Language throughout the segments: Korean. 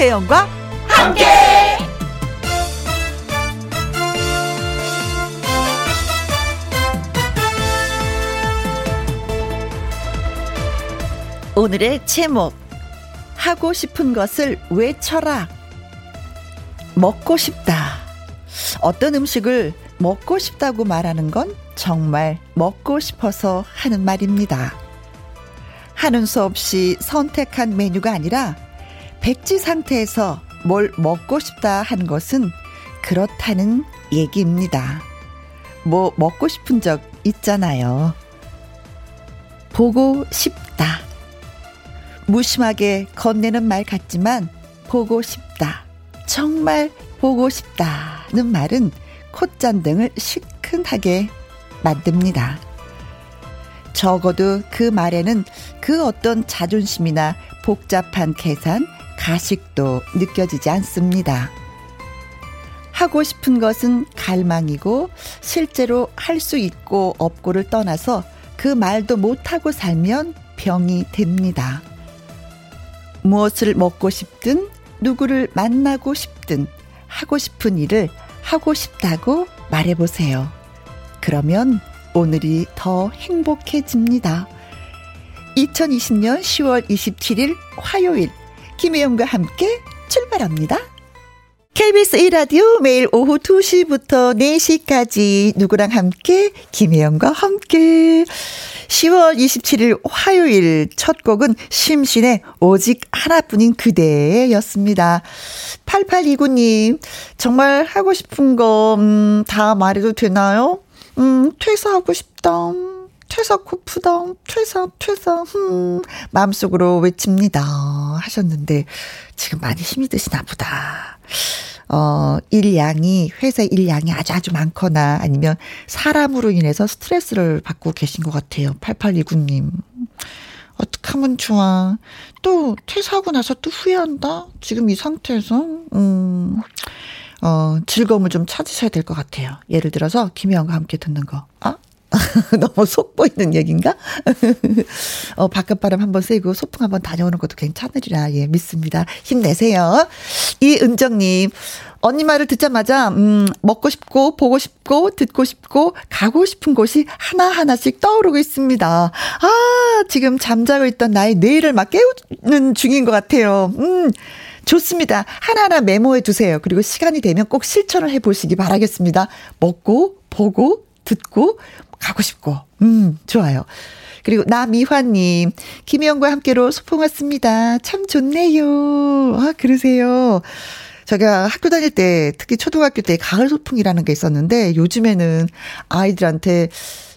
김혜영과 함께. 오늘의 제목 하고 싶은 것을 외쳐라. 먹고 싶다. 어떤 음식을 먹고 싶다고 말하는 건 정말 먹고 싶어서 하는 말입니다. 하는 수 없이 선택한 메뉴가 아니라 백지 상태에서 뭘 먹고 싶다 하는 것은 그렇다는 얘기입니다. 뭐 먹고 싶은 적 있잖아요. 보고 싶다. 무심하게 건네는 말 같지만 보고 싶다. 정말 보고 싶다는 말은 콧잔등을 시큰하게 만듭니다. 적어도 그 말에는 그 어떤 자존심이나 복잡한 계산, 가식도 느껴지지 않습니다. 하고 싶은 것은 갈망이고 실제로 할 수 있고 없고를 떠나서 그 말도 못하고 살면 병이 됩니다. 무엇을 먹고 싶든 누구를 만나고 싶든 하고 싶은 일을 하고 싶다고 말해보세요. 그러면 오늘이 더 행복해집니다. 2020년 10월 27일 화요일 김혜영과 함께 출발합니다. KBS 1라디오 매일 오후 2시부터 4시까지 누구랑 함께 김혜영과 함께 10월 27일 화요일 첫 곡은 심신의 오직 하나뿐인 그대였습니다. 8829님 정말 하고 싶은 거다 음, 말해도 되나요? 음 퇴사하고 싶다. 퇴사 고프다. 퇴사, 퇴사, 흠. 마음속으로 외칩니다. 하셨는데, 지금 많이 힘이 드시나 보다. 어, 일양이, 회사 일양이 아주 아주 많거나 아니면 사람으로 인해서 스트레스를 받고 계신 것 같아요. 8829님. 어떡하면 좋아. 또 퇴사하고 나서 또 후회한다? 지금 이 상태에서, 음, 어, 즐거움을 좀 찾으셔야 될 것 같아요. 예를 들어서 김혜영과 함께 듣는 거. 아? 너무 속 보이는 얘기인가? 어, 바깥 바람 한번 쐬고 소풍 한번 다녀오는 것도 괜찮으리라, 예, 믿습니다. 힘내세요. 이은정님, 언니 말을 듣자마자, 음, 먹고 싶고, 보고 싶고, 듣고 싶고, 가고 싶은 곳이 하나하나씩 떠오르고 있습니다. 아, 지금 잠자고 있던 나의 뇌를 막 깨우는 중인 것 같아요. 음. 좋습니다. 하나하나 메모해 두세요. 그리고 시간이 되면 꼭 실천을 해 보시기 바라겠습니다. 먹고, 보고, 듣고, 가고 싶고. 음, 좋아요. 그리고 나미화님, 김희영과 함께로 소풍 왔습니다. 참 좋네요. 아, 그러세요. 제가 학교 다닐 때, 특히 초등학교 때 가을 소풍이라는 게 있었는데, 요즘에는 아이들한테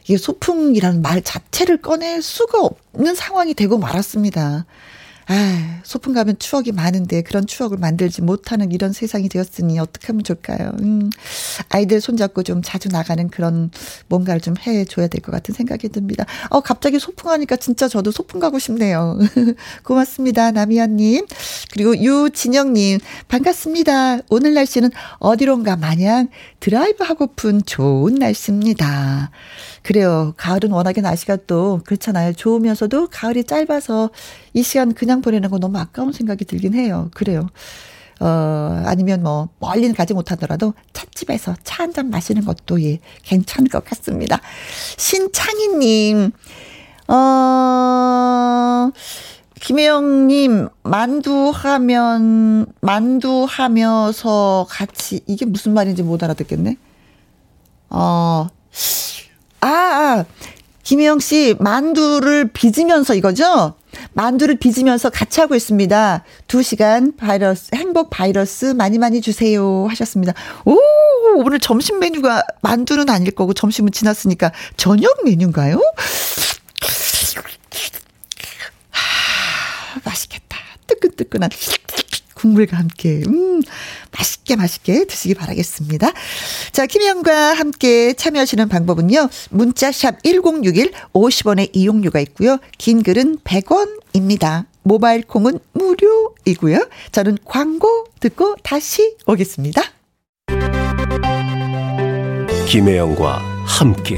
이게 소풍이라는 말 자체를 꺼낼 수가 없는 상황이 되고 말았습니다. 아, 소풍 가면 추억이 많은데 그런 추억을 만들지 못하는 이런 세상이 되었으니 어떻게 하면 좋을까요? 음, 아이들 손잡고 좀 자주 나가는 그런 뭔가를 좀 해줘야 될 것 같은 생각이 듭니다. 어, 갑자기 소풍하니까 진짜 저도 소풍 가고 싶네요. 고맙습니다. 남희연님. 그리고 유진영님, 반갑습니다. 오늘 날씨는 어디론가 마냥 드라이브 하고픈 좋은 날씨입니다. 그래요. 가을은 워낙에 날씨가 또 그렇잖아요. 좋으면서도 가을이 짧아서 이 시간 그냥 보내는 거 너무 아까운 생각이 들긴 해요. 그래요. 어, 아니면 뭐, 멀리는 가지 못하더라도 찻집에서 차 한 잔 마시는 것도 예, 괜찮을 것 같습니다. 신창희님, 어, 김혜영님, 만두 하면, 만두 하면서 같이, 이게 무슨 말인지 못 알아듣겠네? 어, 아, 아 김혜영 씨, 만두를 빚으면서 이거죠? 만두를 빚으면서 같이 하고 있습니다. 두 시간 바이러스, 행복 바이러스 많이 많이 주세요. 하셨습니다. 오, 오늘 점심 메뉴가 만두는 아닐 거고 점심은 지났으니까 저녁 메뉴인가요? 하, 맛있겠다. 뜨끈뜨끈한. 국물과 함께, 음, 맛있게 맛있게 드시기 바라겠습니다. 자, 김혜영과 함께 참여하시는 방법은요. 문자샵 1061 50원의 이용료가 있고요. 긴 글은 100원입니다. 모바일 콩은 무료이고요. 저는 광고 듣고 다시 오겠습니다. 김혜영과 함께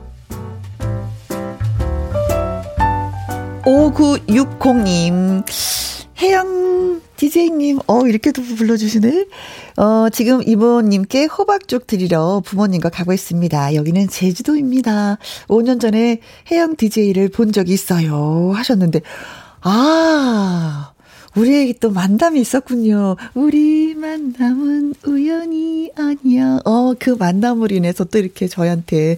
5960님, 혜영 DJ님, 어, 이렇게도 불러주시네. 어, 지금 이모님께 호박죽 드리러 부모님과 가고 있습니다. 여기는 제주도입니다. 5년 전에 혜영 DJ를 본 적이 있어요. 하셨는데, 아, 우리에게 또 만남이 있었군요. 우리 만남은 우연이 아니야. 어, 그 만남으로 인해서 또 이렇게 저희한테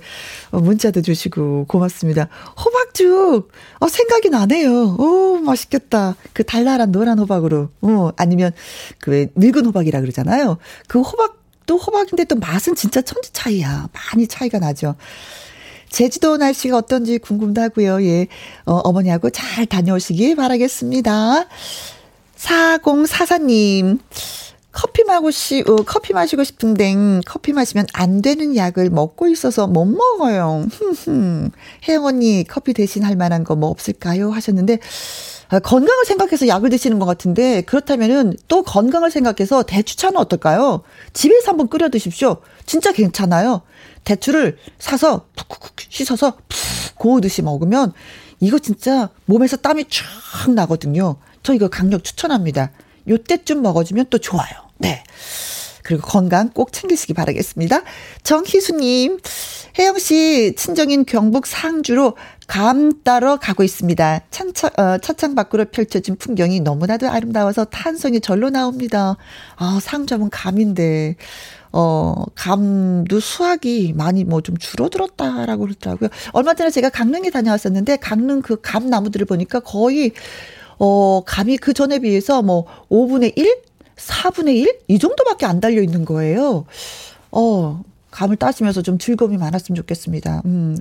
어, 문자도 주시고 고맙습니다. 호박죽! 어, 생각이 나네요. 오, 맛있겠다. 그 달달한 노란 호박으로. 어, 아니면 그 늙은 호박이라 그러잖아요. 그 호박도 호박인데 또 맛은 진짜 천지 차이야. 많이 차이가 나죠. 제주도 날씨가 어떤지 궁금도 하고요. 예. 어, 어머니하고 잘 다녀오시기 바라겠습니다. 4044님, 커피 마고 시, 어, 커피 마시고 싶은데, 커피 마시면 안 되는 약을 먹고 있어서 못 먹어요. 혜영 언니, 커피 대신 할 만한 거 뭐 없을까요? 하셨는데, 아, 건강을 생각해서 약을 드시는 것 같은데, 그렇다면은 또 건강을 생각해서 대추차는 어떨까요? 집에서 한번 끓여 드십시오. 진짜 괜찮아요. 대추를 사서 푹푹 씻어서 푹 고우듯이 먹으면, 이거 진짜 몸에서 땀이 쫙 나거든요. 저 이거 강력 추천합니다. 요때쯤 먹어주면 또 좋아요. 네. 그리고 건강 꼭 챙기시기 바라겠습니다. 정희수님, 혜영 씨, 친정인 경북 상주로 감 따러 가고 있습니다. 찬차, 어, 차창 밖으로 펼쳐진 풍경이 너무나도 아름다워서 탄성이 절로 나옵니다. 아, 상주 하면 감인데, 어, 감도 수확이 많이 뭐 좀 줄어들었다라고 그러더라고요. 얼마 전에 제가 강릉에 다녀왔었는데, 강릉 그 감 나무들을 보니까 거의 어, 감이 그 전에 비해서 뭐 5분의 1? 4분의 1? 이 정도밖에 안 달려 있는 거예요. 어, 감을 따시면서 좀 즐거움이 많았으면 좋겠습니다. 음.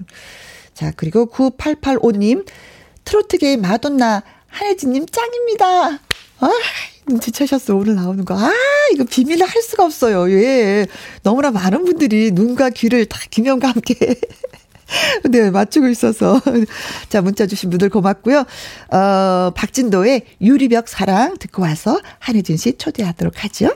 자, 그리고 9885님, 트로트계의 마돈나 한혜진님 짱입니다. 아, 눈치채셨어, 오늘 나오는 거. 아, 이거 비밀을 할 수가 없어요. 예. 너무나 많은 분들이 눈과 귀를 다 김영과 함께 네, 맞추고 있어서. 자, 문자 주신 분들 고맙고요. 어, 박진도의 유리벽 사랑 듣고 와서 한혜진 씨 초대하도록 하죠.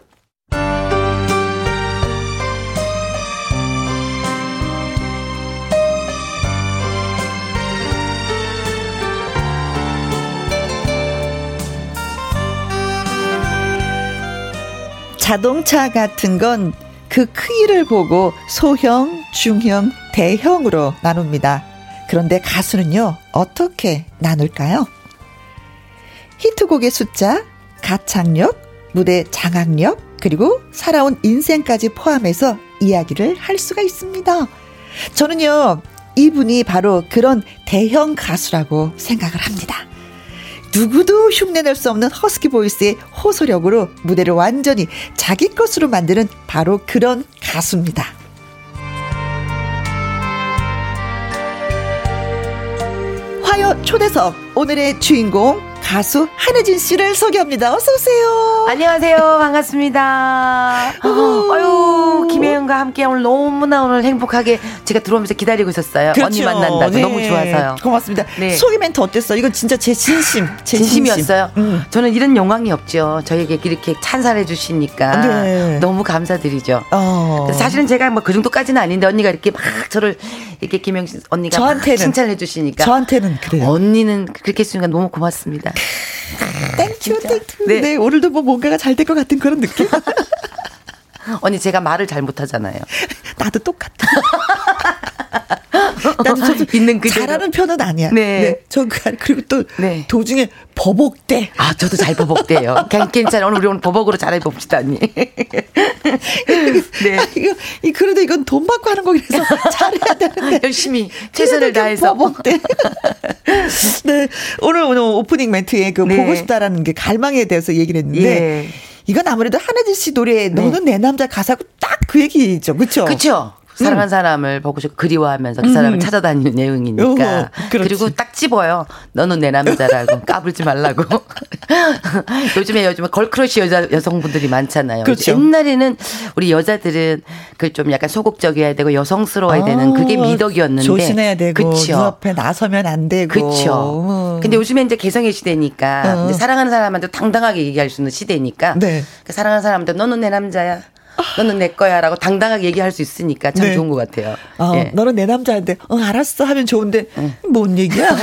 자동차 같은 건 그 크기를 보고 소형, 중형, 대형으로 나눕니다. 그런데 가수는요, 어떻게 나눌까요? 히트곡의 숫자, 가창력, 무대 장악력, 그리고 살아온 인생까지 포함해서 이야기를 할 수가 있습니다. 저는요, 이분이 바로 그런 대형 가수라고 생각을 합니다. 누구도 흉내낼 수 없는 허스키 보이스의 호소력으로 무대를 완전히 자기 것으로 만드는 바로 그런 가수입니다. 화요 초대석. 오늘의 주인공 가수 한혜진 씨를 소개합니다. 어서 오세요. 안녕하세요. 반갑습니다. 아유, 김혜영과 함께 오늘 너무나 오늘 행복하게 제가 들어오면서 기다리고 있었어요. 그렇죠. 언니 만난다고 네. 너무 좋아서요. 고맙습니다. 네. 소개 멘트 어땠어? 이건 진짜 제 진심, 제 진심이었어요. 음. 저는 이런 영광이 없죠. 저에게 이렇게 찬사해 주시니까 네. 너무 감사드리죠. 어. 사실은 제가 뭐 그 정도까지는 아닌데 언니가 이렇게 막 저를 이렇게 김영 씨 언니가 저한테는 칭찬해 주시니까 저한테는 그래요. 언니는 그렇게 했으니까 너무 고맙습니다. thank you thank you. 네. 네 오늘도 뭐 뭔가가 잘 될 것 같은 그런 느낌. 언니 제가 말을 잘 못하잖아요. 나도 똑같아. 나도 저도 있는 그 잘하는 편은 아니야. 네. 네. 저 그, 그리고 또 네. 도중에 버벅대. 아 저도 잘 버벅대요. 괜찮아. 오늘 우리 오늘 버벅으로 잘해 봅시다 언니. 네. 아, 이거 이 그래도 이건 돈 받고 하는 거라서 잘해야 되는데 열심히 최선을 다해서 버벅대. 네. 오늘 오늘 오프닝 멘트에 그 네. 보고 싶다라는 게 갈망에 대해서 얘기를 했는데. 예. 이건 아무래도 한혜진 씨 노래 네. 너는 내 남자 가사고 딱 그 얘기죠. 그렇죠? 그렇죠. 사랑한 음. 사람을 보고 싶고 그리워하면서 그 사람을 음. 찾아다니는 내용이니까. 어, 그리고 딱 집어요. 너는 내 남자라고 까불지 말라고. 요즘에 요즘에 girl crush 여자 여성분들이 많잖아요. 그렇죠. 옛날에는 우리 여자들은 그 좀 약간 소극적이어야 되고 여성스러워야 아, 되는 그게 미덕이었는데 조심해야 되고 그쵸. 눈앞에 나서면 안 되고. 그렇죠. 근데 요즘에 이제 개성의 시대니까 어. 사랑하는 사람한테 당당하게 얘기할 수 있는 시대니까 네. 그 사랑하는 사람한테 너는 내 남자야. 너는 내 거야라고 당당하게 얘기할 수 있으니까 참 네. 좋은 것 같아요. 어, 예. 너는 내 남자인데, 어, 알았어 하면 좋은데, 네. 뭔 얘기야?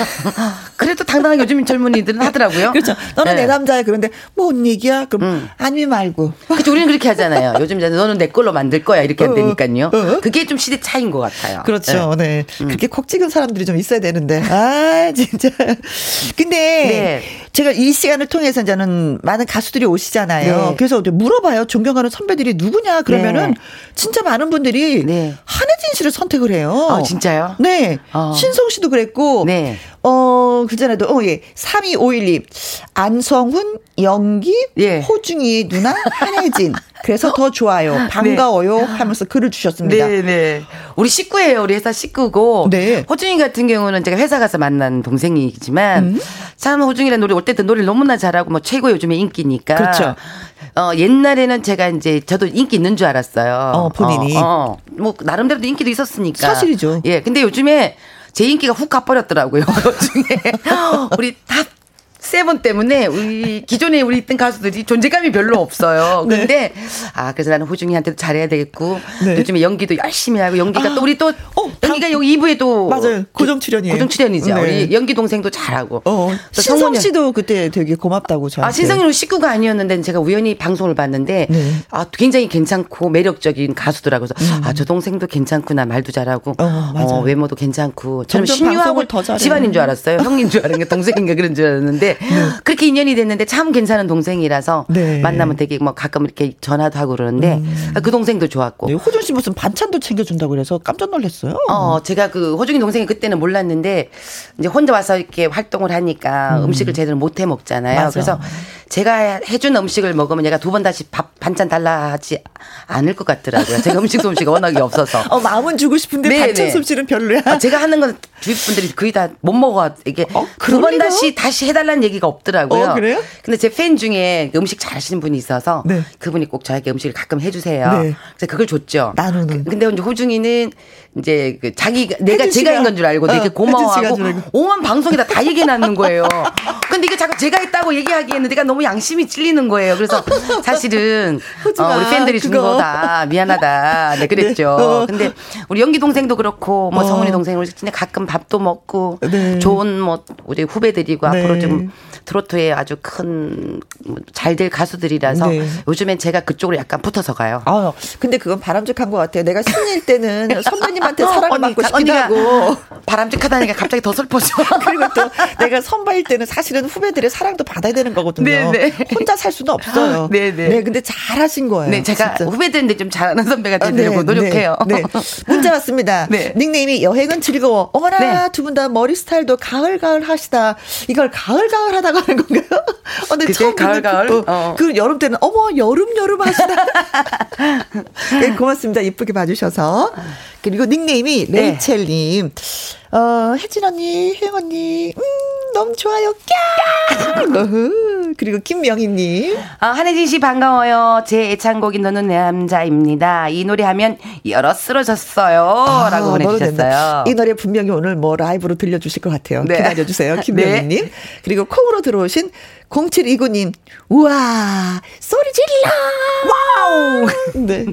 그래도 당당하게 요즘 젊은이들은 하더라고요. 그렇죠. 너는 네. 내 남자야. 그런데, 뭔 얘기야? 그럼, 음. 아니 말고. 그렇죠. 우리는 그렇게 하잖아요. 요즘 너는 내 걸로 만들 거야. 이렇게 안 되니까요. 어, 어. 그게 좀 시대 차인 것 같아요. 그렇죠. 네. 네. 음. 그렇게 콕 찍은 사람들이 좀 있어야 되는데. 아, 진짜. 근데, 네. 제가 이 시간을 통해서 저는 많은 가수들이 오시잖아요. 네. 그래서 물어봐요. 존경하는 선배들이 누구 냐? 그러면은 네. 진짜 많은 분들이 네. 한혜진 씨를 선택을 해요. 아, 진짜요? 네. 어. 신성 씨도 그랬고, 네. 어, 그 전에도, 어, 예. 3251님. 안성훈, 연기, 예. 호중이의 누나, 한혜진. 그래서 더 좋아요. 네. 반가워요. 네. 하면서 글을 주셨습니다. 네, 네. 우리 식구예요. 우리 회사 식구고. 네. 호중이 같은 경우는 제가 회사 가서 만난 동생이지만 음. 참 호중이라는 노래 올 때도 노래를 너무나 잘하고 뭐 최고 요즘에 인기니까. 그렇죠. 어, 옛날에는 제가 이제 저도 인기 있는 줄 알았어요. 어, 본인이. 어, 어. 뭐 나름대로도 인기도 있었으니까. 사실이죠. 예. 근데 요즘에 제 인기가 훅 가버렸더라고요. 중에 우리 다 세븐 때문에 우리 기존에 우리 있던 가수들이 존재감이 별로 없어요. 네. 근데 네. 아 그래서 나는 호중이한테도 잘해야 되겠고 네. 요즘에 연기도 열심히 하고 연기가 아, 또 우리 또 어, 연기가 여기 2부에도 맞아요 고정 출연이에요. 고정 출연이죠. 네. 우리 연기 동생도 잘하고. 어, 신성 씨도 그때 되게 고맙다고 저한테. 아 신성이는 식구가 아니었는데 제가 우연히 방송을 봤는데 네. 아 굉장히 괜찮고 매력적인 가수더라고요. 그래서 음. 아저 동생도 괜찮구나 말도 잘하고 어, 어, 외모도 괜찮고 저는 신유하고 집안인 줄 알았어요. 형인 줄 알았는데 동생인가 그런 줄 알았는데 네. 그렇게 인연이 됐는데 참 괜찮은 동생이라서 네. 만나면 되게 뭐 가끔 이렇게 전화도 하고 그러는데 음. 그 동생도 좋았고. 네, 호준 씨 무슨 반찬도 챙겨준다고 그래서 깜짝 놀랐어요. 어, 제가 그 호중이 동생이 그때는 몰랐는데 이제 혼자 와서 이렇게 활동을 하니까 음. 식을 제대로 못 해 먹잖아요. 맞아. 그래서 제가 해준 음식을 먹으면 얘가 두 번 다시 밥 반찬 달라 하지 않을 것 같더라고요. 제가 음식 솜씨가 워낙에 없어서. 어, 마음은 주고 싶은데 네 반찬 네. 솜씨는 별로야. 아, 제가 하는 건 주위 분들이 거의 다 못 먹어. 이게 어? 두 번 다시 다시 해달라는 얘기가 없더라고요. 어, 그래요? 근데 제 팬 중에 음식 잘하시는 분이 있어서 네. 그분이 꼭 저에게 음식을 가끔 해주세요. 네. 그래서 그걸 줬죠. 나누는. 근데 이제 호중이는 이제 그 자기가 내가 제가 한 건 줄 알고 되게 어, 고마워하고 오만 방송에다 다 얘기해 놨는 거예요. 근데 이게 자꾸 제가 했다고 얘기하기에는 내가 너무 양심이 찔리는 거예요. 그래서 사실은 어, 우리 팬들이 준 거다 미안하다. 네 그랬죠. 네. 어. 근데 우리 연기 동생도 그렇고 뭐 어. 성훈이 동생 우리 진짜 가끔 밥도 먹고 네. 좋은 뭐 우리 후배들이고 네. 앞으로 좀 트로트에 아주 큰 잘 될 가수들이라서 네. 요즘엔 제가 그쪽으로 약간 붙어서 가요. 아 근데 그건 바람직한 것 같아요. 내가 신일 때는 선배님한테 사랑을 받고 싶기도 하고 바람직하다니까 갑자기 더 슬퍼져. 그리고 또 내가 선배일 때는 사실은 후배들의 사랑도 받아야 되는 거거든요. 네네. 네. 혼자 살 수는 없어요. 네네. 네. 네, 근데 잘하신 거예요. 네, 제가 진짜. 후배들인데 좀 잘하는 선배가 되려고 아, 네, 노력해요. 네, 네. 문자 왔습니다. 네. 닉네임이 여행은 즐거워. 어머나 네. 두분 다 머리 스타일도 가을 가을 하시다. 이걸 가을 가을 하다 가 하는 건가요? 어, 근데 처음 가을 가을. 어, 어. 그 여름 때는 어머 여름 여름 하시다. 네, 고맙습니다. 이쁘게 봐주셔서. 그리고 닉네임이 네. 레이첼님. 어, 혜진 언니, 혜영 언니, 음, 마음 좋아요. 꺄! 그리고 김명희님. 아, 한혜진 씨 반가워요. 제 애창곡이 너는 내 남자입니다. 이 노래 하면 열어 쓰러졌어요. 아, 라고 보내주셨어요. 이 노래 분명히 오늘 뭐 라이브로 들려주실 것 같아요. 네. 기다려주세요. 김명희님. 네. 그리고 콩으로 들어오신 0729님, 우와, 소리 질러! wow! 네.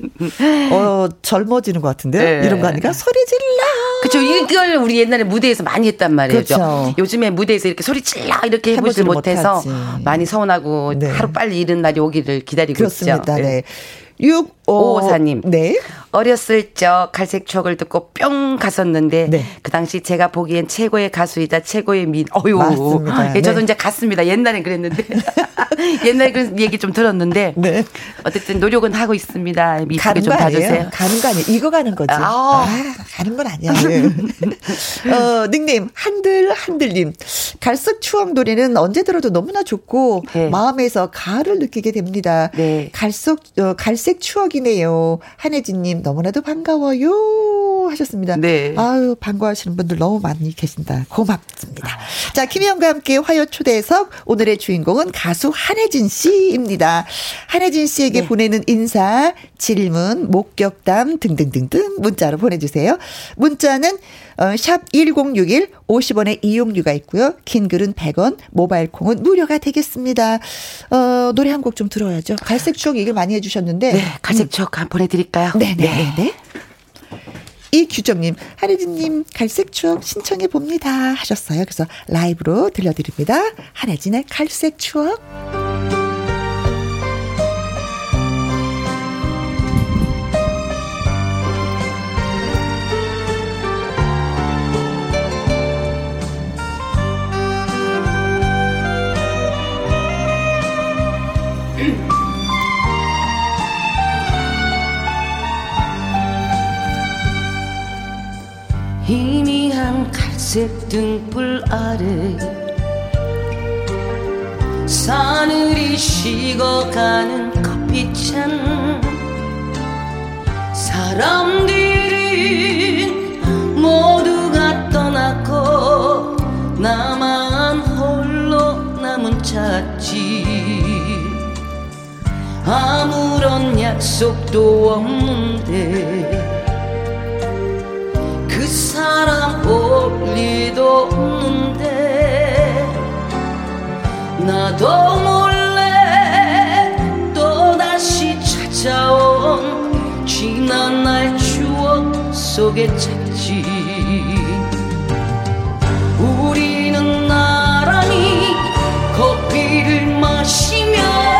어, 젊어지는 것 같은데? 네. 이런 거 아니까? 소리 질러! 그쵸. 이걸 우리 옛날에 무대에서 많이 했단 말이죠. 그렇죠. 요즘에 무대에서 이렇게 소리 질러! 이렇게 해보지 못해서 못하지. 많이 서운하고 네. 하루 빨리 이런 날이 오기를 기다리고 그렇습니다. 있죠. 네. 네. 6554님. 네. 어렸을 적 갈색 추억을 듣고 뿅 갔었는데 네. 그 당시 제가 보기엔 최고의 가수이자 최고의 민. 어유. 맞습니다. 예, 저도 네. 이제 갔습니다. 옛날엔 그랬는데 옛날에 그런 얘기 좀 들었는데 네. 어쨌든 노력은 하고 있습니다. 가는 좀 봐주세요. 가는 거 아니에요. 이거 가는 거지. 아, 아 가는 건 아니야. 네. 어, 닉네임 한들 한들님. 갈색 추억 노래는 언제 들어도 너무나 좋고 네. 마음에서 가을을 느끼게 됩니다. 네. 갈색 어, 갈색 추억이네요. 한혜진님 너무나도 반가워요 하셨습니다. 네. 아유 반가워하시는 분들 너무 많이 계신다. 고맙습니다. 자 김희영과 함께 화요 초대석 오늘의 주인공은 가수 한혜진 씨입니다. 한혜진 씨에게 네. 보내는 인사, 질문, 목격담 등등등등 문자로 보내주세요. 문자는 어, 샵 1061 50원의 이용료가 있고요. 긴 글은 100원, 모바일 콩은 무료가 되겠습니다. 어, 노래 한 곡 좀 들어야죠. 갈색 추억 얘기를 많이 해주셨는데. 네, 갈색 음. 추억 음. 보내드릴까요? 네, 네, 네. 네. 이규정님, 한혜진님 갈색 추억 신청해 봅니다 하셨어요. 그래서 라이브로 들려드립니다. 한혜진의 갈색 추억. 갈색 등불 아래 사늘이 식어가는 커피잔. 사람들은 모두가 떠났고 나만 홀로 남은 찻집. 아무런 약속도 없는데 사람 볼 리도 없는데 나도 몰래 또다시 찾아온 지난 날 추억 속에 찾지. 우리는 나란히 커피를 마시며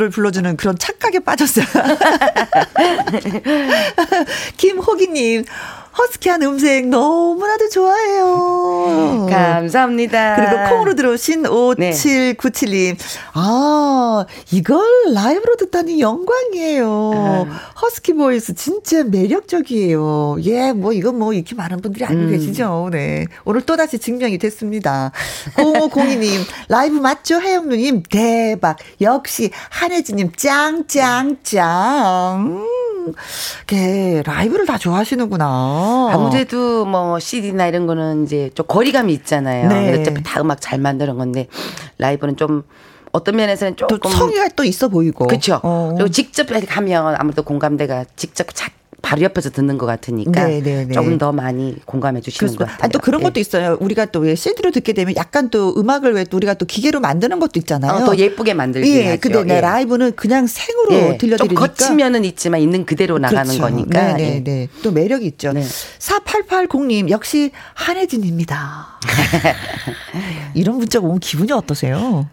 노래를 불러주는 그런 착각에 빠졌어요. 김호기님, 허스키한 음색 너무나도 좋아해요. 감사합니다. 그리고 콩으로 들어오신 5797님. 네. 아, 이걸 라이브로 듣다니 영광이에요. 아. 허스키 보이스 진짜 매력적이에요. 예, 뭐 이건 뭐 이렇게 많은 분들이 알고 음. 계시죠. 네. 오늘 또다시 증명이 됐습니다. 0502님, 라이브 맞죠? 혜영누님, 대박. 역시 한혜진님, 짱짱짱. 게 라이브를 다 좋아하시는구나. 아무래도 뭐 CD나 이런 거는 이제 좀 거리감이 있잖아요. 네. 어차피 다 음악 잘 만드는 건데 라이브는 좀 어떤 면에서는 조금 또 성의가 또 있어 보이고 그렇죠. 어. 그리고 직접 가면 아무래도 공감대가 직접 자, 바로 옆에서 듣는 것 같으니까 네네네. 네, 네. 조금 더 많이 공감해 주시는 것 같아요. 아, 또 그런 네. 것도 있어요. 우리가 또 왜 CD로 듣게 되면 약간 또 음악을 왜 우리가 또 기계로 만드는 것도 있잖아요. 어, 더 예쁘게 만들기 예, 하죠. 근데 예. 라이브는 그냥 생으로 예. 들려드리니까 좀 거치면은 있지만 있는 그대로 나가는 그렇죠. 거니까. 네네네. 예. 또 매력이 있죠. 네. 4880님 역시 한혜진입니다. 이런 문자 오면 기분이 어떠세요?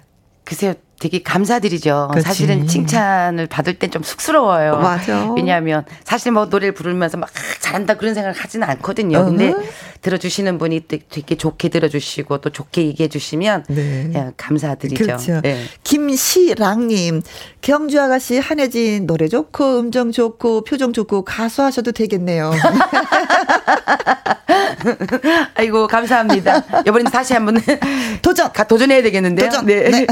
글쎄요. 되게 감사드리죠. 그치. 사실은 칭찬을 받을 땐 좀 쑥스러워요. 맞아. 왜냐하면 사실 뭐 노래를 부르면서 막 잘한다 그런 생각을 하지는 않거든요. 근데. 들어주시는 분이 되게 좋게 들어주시고 또 좋게 얘기해 주시면 네. 그냥 감사드리죠. 그렇죠. 네. 김시랑님 경주 아가씨 한혜진 노래 좋고 음정 좋고 표정 좋고 가수 하셔도 되겠네요. 아이고 감사합니다. 이번엔 다시 한번 도전 도전해야 되겠는데요. 도전. 네. 네.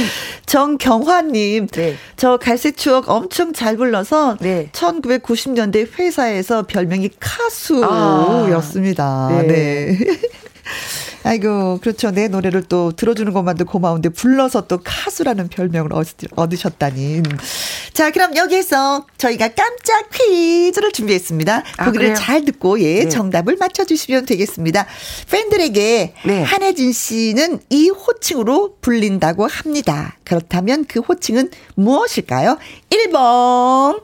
정경화님, 네. 저 갈색 추억 엄청 잘 불러서 네. 1990년대 회사에서 별명이 카수였 습니다. 아, 네. 네. 아이고, 그렇죠. 내 노래를 또 들어주는 것만도 고마운데 불러서 또 카수라는 별명을 얻으셨다니. 자, 그럼 여기에서 저희가 깜짝 퀴즈를 준비했습니다. 아, 보기를 잘 듣고 예, 네. 정답을 맞춰주시면 되겠습니다. 팬들에게 네. 한혜진 씨는 이 호칭으로 불린다고 합니다. 그렇다면 그 호칭은 무엇일까요? 1번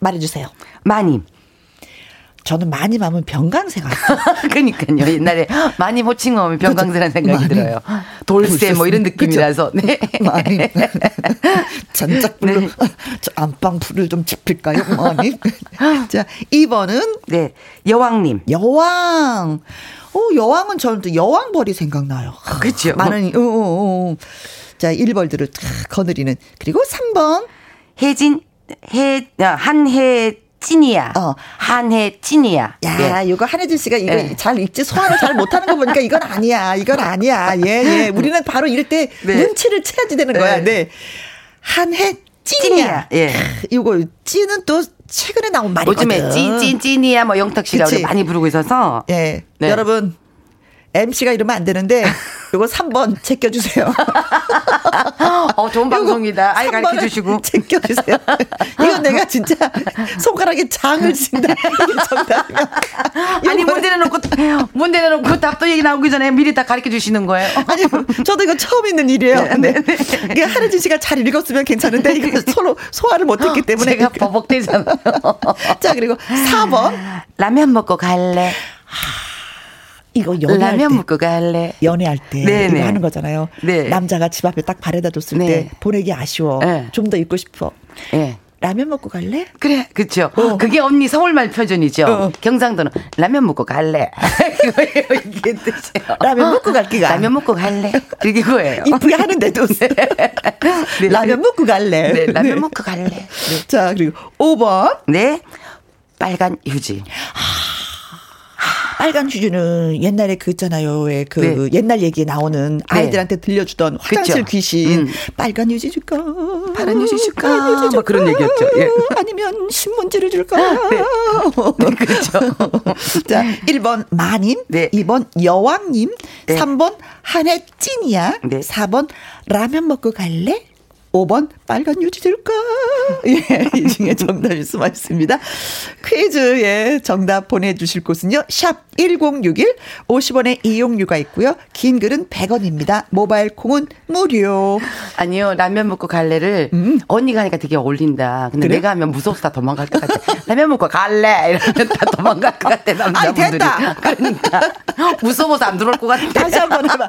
말해주세요. 마님. 저는 많이 마면 병강세가. 그니까요. 옛날에 많이 호칭 하면 병강세라는 생각이. 들어요. 돌쇠 뭐 이런 느낌이라서. 네. 많이. 전작불로 네. 안방 불을 좀 지필까요? 많이. 자, 2번은 네. 여왕님. 여왕. 어, 여왕은 저는 또 여왕벌이 생각나요. 그렇죠. 많은 어, 어, 어. 자, 1벌들을 탁 거느리는. 그리고 3번 혜진 해 아, 한해 찐이야. 어. 한해 찐이야. 야, 예. 이거 한혜진 씨가 이거 예. 잘 읽지 소화를 잘 못하는 거 보니까 이건 아니야. 이건 아니야. 예, 예. 우리는 바로 이럴 때 네. 눈치를 채야지 되는 거야. 네. 네. 한해 찐이야. 예. 이거 찐은 또 최근에 나온 말이거든. 요즘에 찐, 찐, 찐이야 뭐 영탁 씨라고 많이 부르고 있어서. 예. 네. 여러분 MC가 이러면 안 되는데 요거 3번 제껴주세요. 어, 좋은 방송이다. 아이 가르쳐 주시고. 제껴주세요. 이거 내가 진짜 손가락에 장을 친다. 이게 정답이면. 아니, 문제 내놓고, 문제 내놓고 답도 얘기 나오기 전에 미리 다 가르쳐 주시는 거예요. 아니, 저도 이거 처음 있는 일이에요. 네. 네. 이게 하르진 씨가 잘 읽었으면 괜찮은데, 이거 서로 소화를 못했기 때문에. 제가 버벅대잖아요. 자, 그리고 4번. 라면 먹고 갈래. 이거 연애할 라면 먹고 갈래. 연애할 때 네네. 이거 하는 거잖아요. 네. 남자가 집 앞에 딱 바래다 줬을 네. 때 보내기 아쉬워. 네. 좀더 있고 싶어. 네. 라면 먹고 갈래? 그래, 그렇죠. 어. 그게 언니 서울말 표준이죠. 어. 경상도는 라면 먹고 갈래. 이게 뜻이에요. 라면 먹고 갈기가. 라면 먹고 갈래. 이게 거예요. 이쁘게 하는데도. 네. 네. 라면 먹고 갈래. 네, 라면 네. 먹고 갈래. 네. 자, 그리고 5번. 네. 빨간 휴지. 아. 빨간 휴지는 옛날에 그 있잖아요. 왜그 네. 옛날 얘기 나오는 네. 아이들한테 들려주던 화장실 그쵸? 귀신. 음. 빨간 휴지 줄까? 파란 휴지 줄까? 휴지 줄까? 뭐 그런 얘기였죠. 예. 아니면 신문지를 줄까? 네. 네 그렇죠. 자, 1번 마님, 네. 2번 여왕님, 네. 3번 한해 찐이야, 네. 4번 라면 먹고 갈래? 5번 빨간 유지 될까? 예, 이 중에 정답이 숨어 있습니다. 퀴즈 예, 정답 보내주실 곳은요. 샵 1061, 50원의 이용료가 있고요. 긴 글은 100원입니다. 모바일 콩은 무료. 아니요, 라면 먹고 갈래를 음. 언니가 하니까 되게 어울린다. 근데 그래? 내가 하면 무서워서 다 도망갈 것 같아. 라면 먹고 갈래! 이러면 다 도망갈 것 같아, 남자분들이. 아니, 됐다. 그러니까. 무서워서 안 들어올 것 같아. 다시 한번 해봐.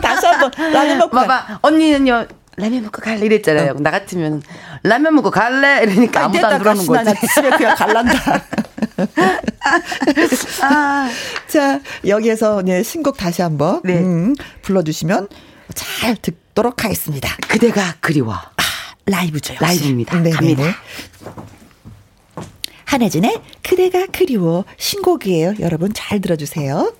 다시 한 번. 라면 먹고 봐봐. 언니는요, 라면 먹고 갈래 이랬잖아요. 어. 나 같으면 라면 먹고 갈래 이러니까 아무도 안 들어오는 거지. 집에 그냥 갈란다. 아. 자 여기에서 네 신곡 다시 한번 네. 음, 불러주시면 잘 듣도록 하겠습니다. 그대가 그리워. 아, 라이브죠. 역시. 라이브입니다. 네네네. 갑니다. 한혜진의 그대가 그리워 신곡이에요. 여러분 잘 들어주세요.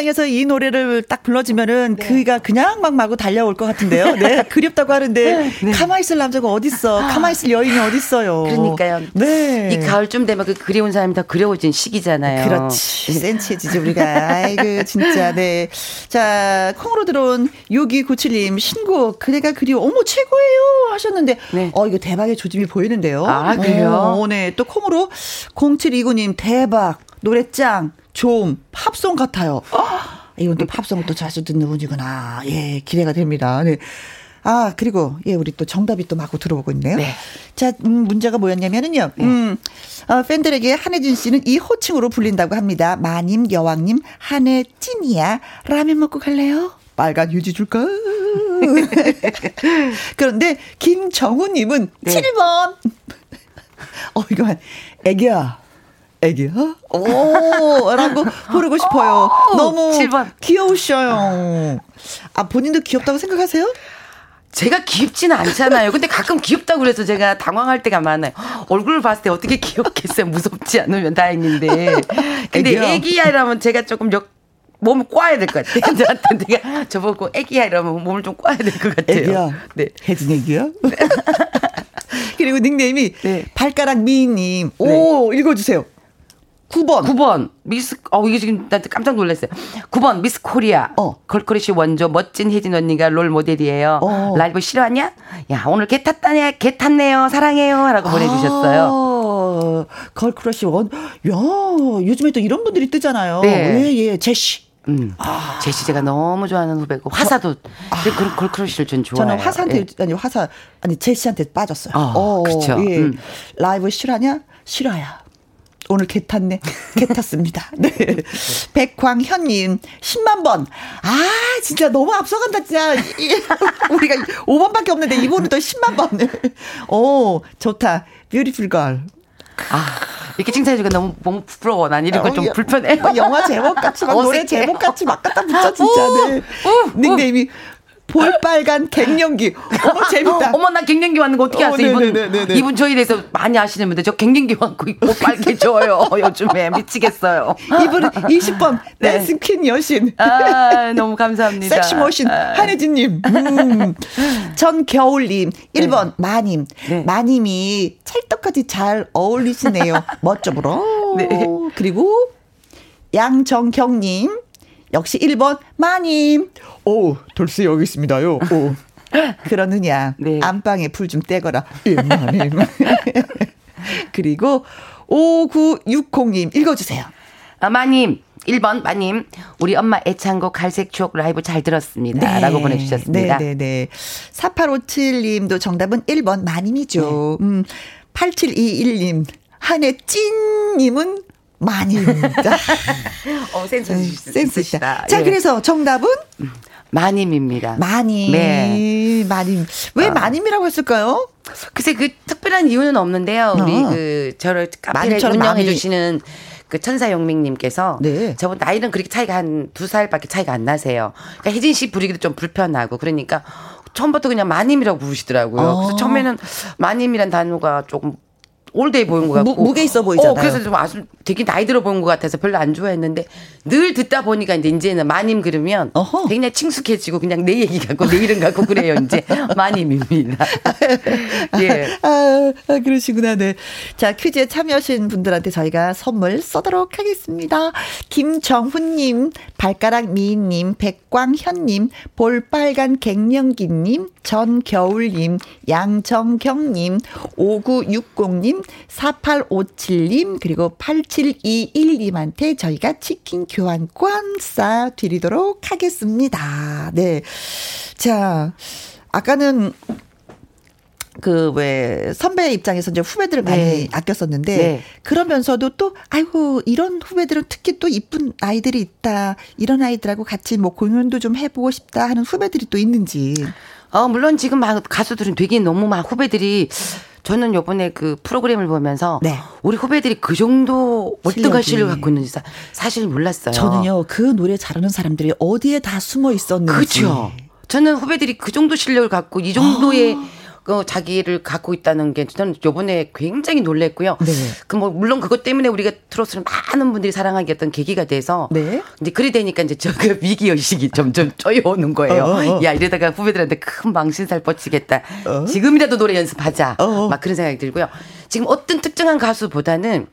향해서 이 노래를 딱 불러주면은 네. 그가 그냥 막 마구 달려올 것 같은데요. 네, 그립다고 하는데 네. 네. 가만히 있을 남자가 어딨어? 가만히 있을 여인이 어딨어요? 그러니까요. 네. 이 가을쯤 되면 그 그리운 사람이 더 그리워진 시기잖아요. 그렇지. 센치해지죠, 우리가. 아이고, 진짜, 네. 자, 콩으로 들어온 6297님, 신곡, 그대가 그리워. 어머, 최고예요! 하셨는데, 네. 어, 이거 대박의 조짐이 보이는데요. 아, 그래요? 어, 네. 또 콩으로 0729님, 대박. 노래 짱. 좀 팝송 같아요. 아, 이건 또 팝송을 또 자주 듣는 분이구나. 예, 기대가 됩니다. 네. 아, 그리고, 예, 우리 또 정답이 또 마구 들어오고 있네요. 네. 자, 음, 문제가 뭐였냐면은요, 음, 어, 팬들에게 한혜진 씨는 이 호칭으로 불린다고 합니다. 마님, 여왕님, 한혜진이야. 라면 먹고 갈래요? 빨간 휴지 줄까? 그런데 김정우님은 네. 7번. 어, 이거, 애기야. 애기야? 오, 라고 부르고 싶어요. 너무 7번. 귀여우셔요. 아, 본인도 귀엽다고 생각하세요? 제가 귀엽지는 않잖아요. 근데 가끔 귀엽다고 그래서 제가 당황할 때가 많아요. 얼굴을 봤을 때 어떻게 귀엽겠어요. 무섭지 않으면 다행인데. 근데 애기야. 애기야 이러면 제가 조금 역, 몸을 꽈야 될 것 같아요. 저한테 내가 저보고 애기야 이러면 몸을 좀 꽈야 될 것 같아요. 애기야. 네. 혜진 애기야? 그리고 닉네임이 네. 발가락 미님. 오, 읽어주세요. 9번. 9번 미스 어 이게 지금 나 깜짝 놀랐어요. 9번 미스 코리아. 어. girl crush 원조 멋진 혜진 언니가 롤 모델이에요. 어. 라이브 실화냐? 야 오늘 계 탔다냐? 계 탔네요. 사랑해요 라고 보내주셨어요. 아, girl crush 원. 야, 요즘에 또 이런 분들이 뜨잖아요. 네. 예, 예. 제시. 음. 제시 제가 너무 좋아하는 후배고 화사도 근데 그 girl crush를 전 좋아해요. 저는 화사한테 예. 아니 화사 아니 제시한테 빠졌어요. 어, 그쵸. 예. 음. 라이브 실화냐? 실화야. 오늘 개 탔네. 개 탔습니다. 네. 백광현님, 10만 번. 아, 진짜 너무 앞서간다, 진짜. 이- 우리가 5번밖에 없는데 이번은 또 10만 번. 오, 좋다. 뷰티풀 걸. 아 이렇게 칭찬해주니까 너무 너무 부러워. 난 이런 거좀 어, 불편해. 어, 영화 제목 같이 막 노래 어색해. 제목 같이 막 갖다 붙여 진짜. 네. 닉네임이 볼빨간 갱년기. 어머 재밌다. 어머 나 갱년기 왔는 거 어떻게 어, 아세요? 이분. 이분 저희 대해서 많이 아시는 분들 저 갱년기 왔고 있고 빨개져요. 요즘에 미치겠어요. 이분은 20번 네. 댄스 퀸 여신. 아 너무 감사합니다. 섹시 머신 아. 한혜진님, 음. 전 겨울님, 1번 마님, 네. 마님이 찰떡같이 잘 어울리시네요. 멋져 보러. 네. 그리고 양정경님, 역시 1번 마님. 오, 돌쇠 여기 있습니다요. 오. 그러느냐. 네. 안방에 불좀 떼거라. 예, 마님. 그리고 5960님, 읽어주세요. 아, 마님 1번 마님 우리 엄마 애창곡 갈색 추억 라이브 잘 들었습니다. 라고 보내주셨습니다. 네, 네, 네. 4857님도 정답은 1번 마님이죠. 네. 음, 8721님, 한해 찐님은 마님입니다. 어, 센스 있- 센스. 있다. 자, 예. 그래서 정답은 마님입니다. 마님. 네. 마님. 왜 마님이라고 했을까요? 글쎄 그 특별한 이유는 없는데요. 우리 어. 그 저를 카페를 마님처럼 운영해 마음이- 주시는 그 천사영맹님께서 네. 저보다 나이는 그렇게 차이가 한 두 살밖에 차이가 안 나세요. 그러니까 혜진 씨 부르기도 좀 불편하고 그러니까 처음부터 그냥 마님이라고 부르시더라고요. 어. 그래서 처음에는 마님이란 단어가 조금 올드해 보이는 것 무- 같고 무 게 있어 보이잖아요. 어, 그래서 좀 아주 되게 나이 들어 보이는 것 같아서 별로 안 좋아했는데 늘 듣다 보니까 이제 이제는 마님 그러면 어허. 굉장히 친숙해지고 그냥 내 얘기 같고 내 이름 같고 그래요 이제 마님입니다. 예. 아, 아, 그러시구나. 네. 자, 퀴즈에 참여하신 분들한테 저희가 선물 쏘도록 하겠습니다. 김정훈님, 발가락 미인님, 백광현님, 볼빨간 갱년기님, 전겨울님, 양정경님, 5960님, 4857님, 그리고 8721님한테 저희가 치킨 교환권 쏴 드리도록 하겠습니다. 네. 자, 아까는 그 왜 선배 입장에서 이제 후배들을 많이 네. 아꼈었는데 네. 그러면서도 또 아이고 이런 후배들은 특히 또 이쁜 아이들이 있다 이런 아이들하고 같이 뭐 공연도 좀 해보고 싶다 하는 후배들이 또 있는지 어, 물론 지금 막 가수들은 되게 너무 막 후배들이 저는 요번에 그 프로그램을 보면서 네. 우리 후배들이 그 정도 실력이. 실력을 갖고 있는지 사- 사실 몰랐어요. 저는요 그 노래 잘하는 사람들이 어디에 다 숨어 있었는지 그렇죠. 저는 후배들이 그 정도 실력을 갖고 이 정도의 그 자기를 갖고 있다는 게 저는 요번에 굉장히 놀랬고요. 네. 그뭐 물론 그것 때문에 우리가 트로트를 많은 분들이 사랑하게 했던 계기가 돼서 네. 이제 그리 되니까 이제 저그 위기 의식이 점점 쪼여오는 거예요. 어, 어, 어. 야 이러다가 후배들한테 큰 망신살 뻗치겠다. 지금이라도 노래 연습하자. 어. 막 그런 생각이 들고요. 지금 어떤 특정한 가수보다는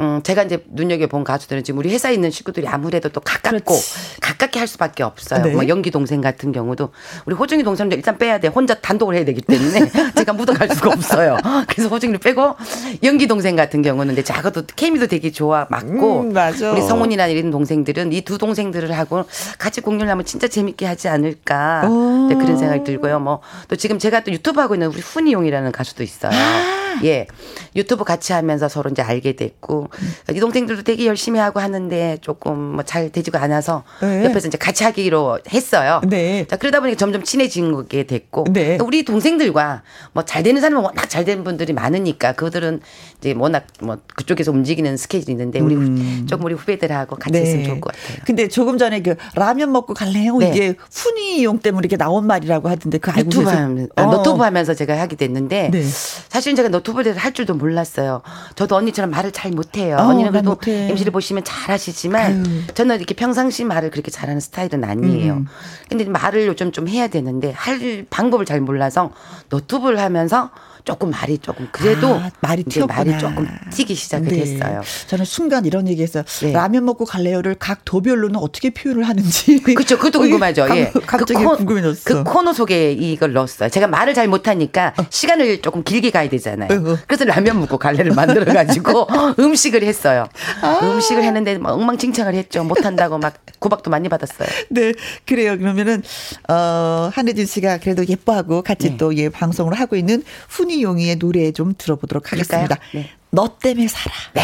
음, 제가 이제 눈여겨본 가수들은 지금 우리 회사에 있는 식구들이 아무래도 또 가깝고 그렇지. 가깝게 할 수밖에 없어요. 네. 뭐 연기 동생 같은 경우도 우리 호중이 동생도 일단 빼야 돼. 혼자 단독을 해야 되기 때문에 제가 묻어갈 수가 없어요. 그래서 호중이를 빼고 연기 동생 같은 경우는 근데 작아도 케미도 되게 좋아 맞고 음, 우리 성훈이나 이런 동생들은 이 두 동생들을 하고 같이 공연을 하면 진짜 재밌게 하지 않을까 네, 그런 생각이 들고요. 뭐 또 지금 제가 또 유튜브 하고 있는 우리 훈이용이라는 가수도 있어요. 아. 예. 유튜브 같이 하면서 서로 이제 알게 됐고 이 동생들도 되게 열심히 하고 하는데 조금 뭐 잘 되지가 않아서 네. 옆에서 이제 같이 하기로 했어요. 네. 자 그러다 보니까 점점 친해진 게 됐고 네. 우리 동생들과 뭐 잘 되는 사람은 워낙 잘된 분들이 많으니까 그들은 이제 워낙 뭐 그쪽에서 움직이는 스케줄이 있는데 우리 음. 조금 우리 후배들하고 같이 네. 있으면 좋을 것 같아요. 근데 조금 전에 그 라면 먹고 갈래요? 네. 이게 훈이용 때문에 이렇게 나온 말이라고 하던데 그 알고 유튜브 하면, 어. 유튜브 하면서 제가 하게 됐는데 네. 사실 제가 노트브를 할 줄도 몰랐어요. 저도 언니처럼 말을 잘 못 해요. 어, 언니는 그래도 MC를 보시면 잘하시지만 아유. 저는 이렇게 평상시 말을 그렇게 잘하는 스타일은 아니에요. 음. 근데 말을 요즘 좀 해야 되는데 할 방법을 잘 몰라서 노트브를 하면서 조금 말이 조금 그래도 아, 말이 튀었구나. 말이 조금 튀기 시작을 네. 했어요. 저는 순간 이런 얘기했어요. 네. 라면 먹고 갈래요를 각 도별로는 어떻게 표현을 하는지. 그렇죠. 그것도 궁금하죠. 예. 갑자기 그 궁금해졌어. 그 코너 속에 이걸 넣었어요. 제가 말을 잘 못하니까 어. 시간을 조금 길게 가야 되잖아요. 어. 어. 그래서 라면 먹고 갈래를 만들어 가지고 음식을 했어요. 아. 음식을 했는데 막 엉망진창을 했죠. 못한다고 막 구박도 많이 받았어요. 네, 그래요. 그러면은 어 한혜진 씨가 그래도 예뻐하고 같이 네. 또예 방송을 하고 있는 훈이 선이용이의 노래 좀 들어보도록 하겠습니다. 네. 너 때문에 살아. 네.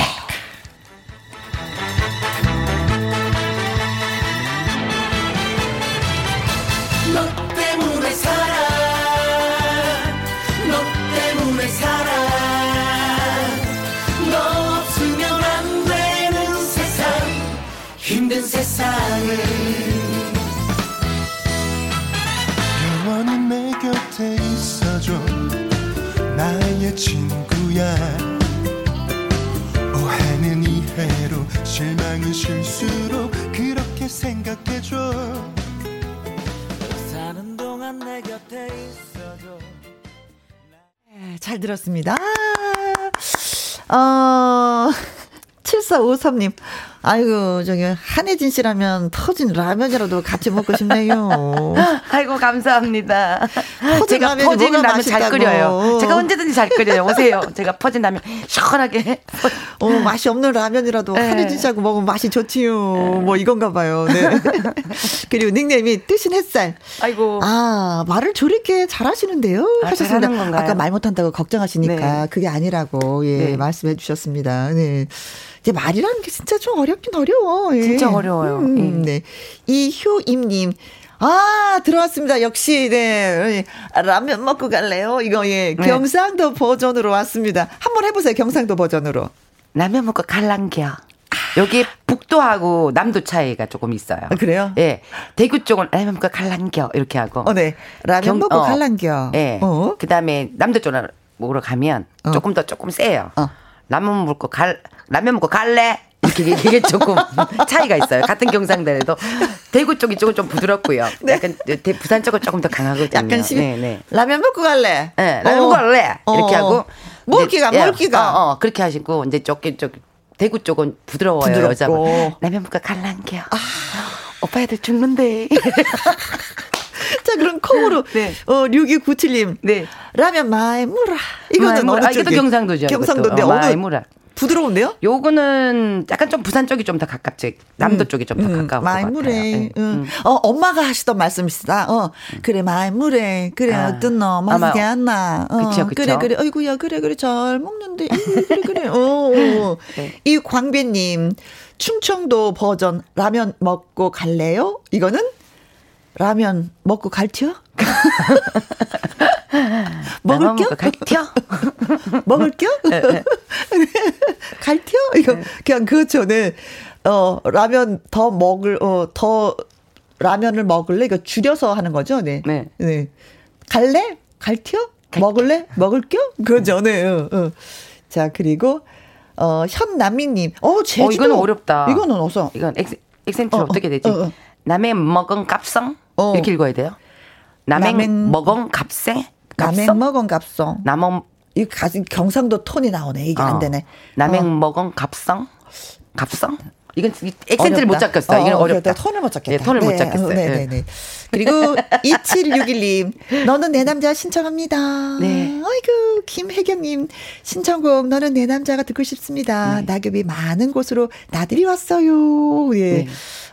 친구야 오해는 이해로 실망은 실수로 그렇게 생각해줘 사는 동안 내 곁에 있어줘 네, 잘 들었습니다. 어, 7453님. 아이고, 저기, 한혜진 씨라면 터진 라면이라도 같이 먹고 싶네요. 아이고, 감사합니다. 제가 퍼진 라면 맛있다고. 잘 끓여요. 제가 언제든지 잘 끓여요. 오세요. 제가 퍼진 라면 시원하게. 어, 맛이 없는 라면이라도 네. 한혜진 씨하고 먹으면 맛이 좋지요. 뭐 이건가 봐요. 네. 그리고 닉네임이 뜨신 햇살. 아이고. 아, 말을 저렇게 잘하시는데요. 아, 하셨습니다. 아까 말 못한다고 걱정하시니까 네. 그게 아니라고, 예, 네. 말씀해 주셨습니다. 네. 이제 말이라는 게 진짜 좀 어 렵긴 어려워. 예. 진짜 어려워요. 음, 예. 네. 이효임님. 아, 들어왔습니다. 역시, 네. 라면 먹고 갈래요? 이거, 예. 네. 경상도 버전으로 왔습니다. 한번 해보세요. 경상도 버전으로. 라면 먹고 갈랑겨. 여기 북도하고 남도 차이가 조금 있어요. 아, 그래요? 예. 대구 쪽은 라면 먹고 갈랑겨. 이렇게 하고. 어, 네. 라면 경, 먹고 어, 갈랑겨. 예. 어. 그 다음에 남도 쪽으로 가면 어. 조금 더 조금 세요. 어. 라면 먹고 갈, 라면 먹고 갈래? 이게, 이게 조금 차이가 있어요. 같은 경상도에도 대구 쪽이 조금 좀 부드럽고요. 네. 약간 부산 쪽은 조금 더 강하거든요. 약간 심 네, 네. 라면 먹고 갈래? 네, 라면 어. 먹고 갈래? 이렇게 어. 하고 먹기가 먹기가 어, 어, 그렇게 하시고 이제 쪽기 쪽 대구 쪽은 부드러워요. 부드럽고. 여자 라면 먹고 갈란겨. 아. 오빠 애들 죽는데. 자, 그럼 콩으로 네. 어 6297님. 네. 라면 마이 무라. 이거는 어느 아, 이것도 경상도죠. 경상도인데 어, 마이 무라. 부드러운데요? 요거는 약간 좀 부산 쪽이 좀 더 가깝지. 남도 음. 쪽이 좀더 음. 가까운 것 같아요. 네. 음. 음. 어, 엄마가 하시던 말씀이시다. 어, 그래, 말물에. 그래, 아. 어떤 너, 맛있게 안 나. 어, 그쵸, 그쵸. 그래, 그래. 어이구야, 그래, 그래. 잘 먹는데. 그래, 그래. 어, 어. 네. 이 광배님, 충청도 버전 라면 먹고 갈래요? 이거는 라면 먹고 갈티요? 먹을 겨? 갈티요? 먹을겨? 네, 네. 갈티요? 이거 네. 그냥 그렇죠. 네. 어, 라면 더 먹을 어, 더 라면을 먹을래? 이거 줄여서 하는 거죠. 네. 네. 네. 갈래? 갈티요? 먹을래? 먹을겨? 그거죠. 네. 어, 어. 자, 그리고 어, 현남미님. 어, 제주도. 어, 이거는 어렵다. 이거는 어서. 이건 엑, 엑센트 어, 떻게 되지? 어, 어. 남의 먹은 값성? 이렇게 읽어야 돼요? 남행, 먹은 값생? 남행 먹은 값성. 남은 이 가진 경상도 톤이 나오네. 이게 어. 안 되네. 남행먹은 어. 갑성? 갑성? 이건 액센트를 못 잡겠어. 어, 이건 어렵다. 톤을 못 잡겠다. 네, 톤을 네. 못 잡겠어요. 네네네. 네. 네. 그리고 2761님, 너는 내 남자 신청합니다. 네. 아이고, 김혜경님, 신청곡, 너는 내 남자가 듣고 싶습니다. 네. 낙엽이 많은 곳으로 나들이 왔어요. 예. 네.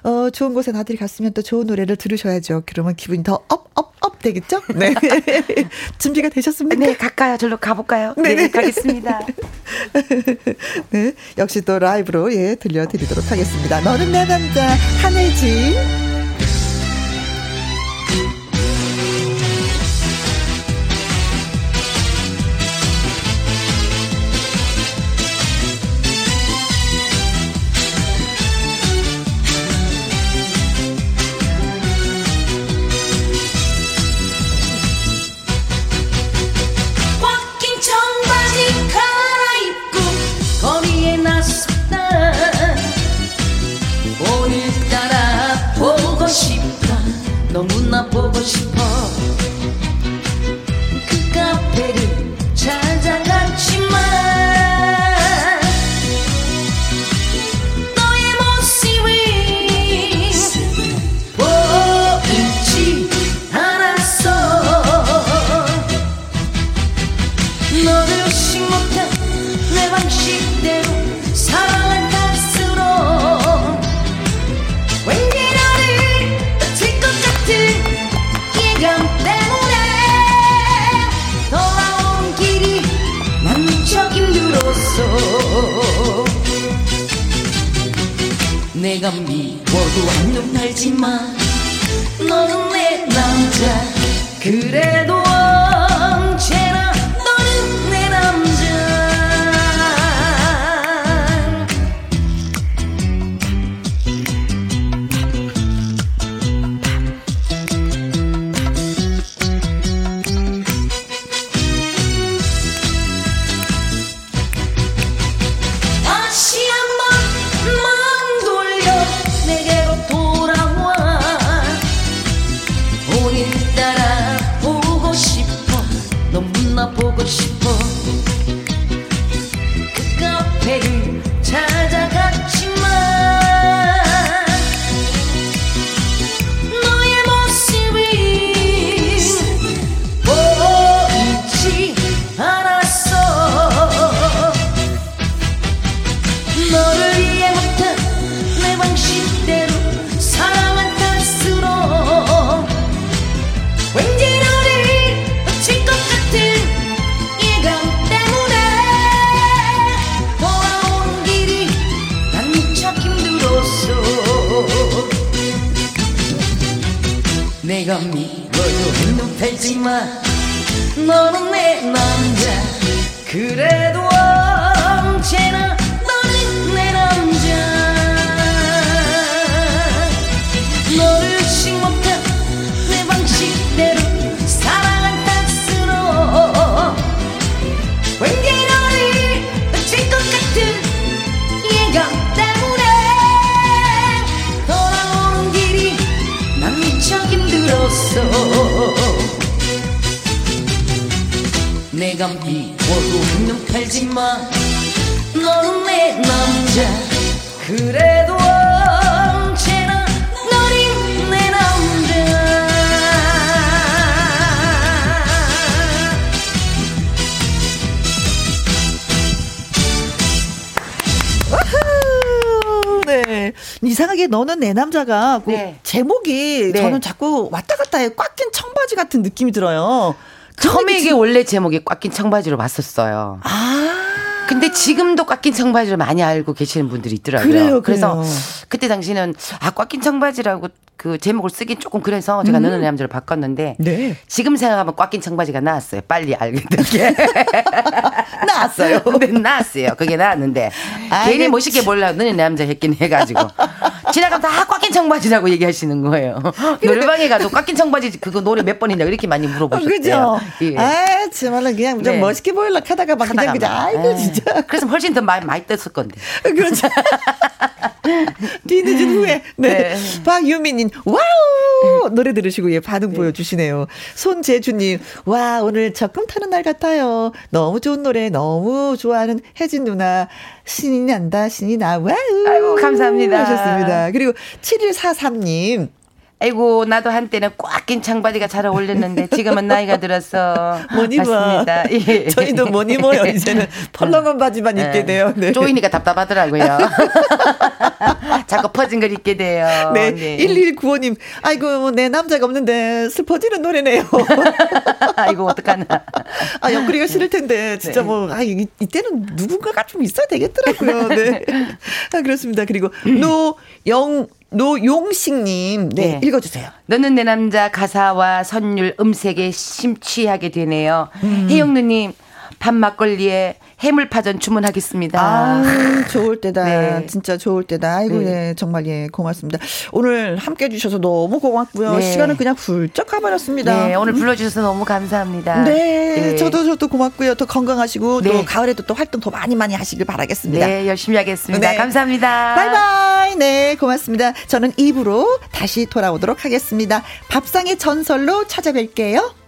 어, 좋은 곳에 나들이 갔으면 또 좋은 노래를 들으셔야죠. 그러면 기분이 더 up, up, up 되겠죠? 네. 준비가 되셨습니까? 네, 갈까요? 절로 가볼까요? 네, 네 가겠습니다. 네. 역시 또 라이브로, 예, 들려드리도록 하겠습니다. 너는 내 남자, 한혜진. 보고 싶어 내가 미워도 한눈 팔지만 너는 내 남자? 그래도 너는 내 남자가 그 네. 제목이 네. 저는 자꾸 왔다 갔다 해. 꽉 낀 청바지 같은 느낌이 들어요. 처음에 이게 원래 제목이 꽉 낀 청바지로 봤었어요. 아. 근데 지금도 꽉낀 청바지를 많이 알고 계시는 분들이 있더라고요. 그래요, 그래서 그래요. 그때 당시는 아, 꽉 낀 청바지라고 그 제목을 쓰긴 조금 그래서 제가 너는 내 남자로 바꿨는데 네. 지금 생각하면 꽉 낀 청바지가 나왔어요. 빨리 알게 된 게. 나왔어요. 네, 나왔어요. 그게 나왔는데 괜히 알겠지. 멋있게 몰라 너는 내 남자 했긴 해가지고 지나가면 다 꽉 낀 청바지라고 얘기하시는 거예요. 노래방에 가도 꽉 낀 청바지 그거 노래 몇 번이냐 이렇게 많이 물어보셨대요. 그죠? 예. 아, 정말로 그냥 좀 네. 멋있게 보이려고 하다가 막 그냥 그냥 막. 아이고 에. 진짜. 그래서 훨씬 더 많이 많이 떴을 건데. 그렇죠. 뒤늦은 후에. 네. 네. 박유미님, wow! 노래 들으시고, 예, 반응 네. 보여주시네요. 손재주님, 와, 오늘 적금 타는 날 같아요. 너무 좋은 노래, 너무 좋아하는 혜진 누나. 신이 난다, 신이 나, wow! 아이고, 감사합니다. 하셨습니다. 그리고 7143님, 아이고 나도 한때는 꽉 낀 청바지가 잘 어울렸는데 지금은 나이가 들어서 뭐니 뭐 예. 저희도 뭐니 뭐요 이제는 펄렁한 바지만 네. 입게 돼요. 네. 쪼이니까 답답하더라고요. 자꾸 퍼진 걸 입게 돼요. 네. 네. 1195님 아이고 뭐내 남자가 없는데 슬퍼지는 노래네요. 아이고 어떡하나. 아 옆구리가 시릴 텐데 진짜 네. 뭐 아 이, 이때는 누군가가 좀 있어야 되겠더라고요. 네. 아, 그렇습니다. 그리고 노영 노용식님, 네, 네, 읽어주세요. 너는 내 남자 가사와 선율, 음색에 심취하게 되네요. 음. 혜영 누님, 밥 막걸리에 해물파전 주문하겠습니다. 아, 좋을 때다. 네. 진짜 좋을 때다. 아이고, 네. 예, 정말, 예, 고맙습니다. 오늘 함께 해주셔서 너무 고맙고요. 네. 시간은 그냥 훌쩍 가버렸습니다. 네, 오늘 불러주셔서 너무 감사합니다. 네, 네, 저도, 저도 고맙고요. 더 건강하시고, 또 네. 가을에도 또 활동 더 많이 많이 하시길 바라겠습니다. 네, 열심히 하겠습니다. 네. 감사합니다. 바이바이. 네, 고맙습니다. 저는 입으로 다시 돌아오도록 하겠습니다. 밥상의 전설로 찾아뵐게요.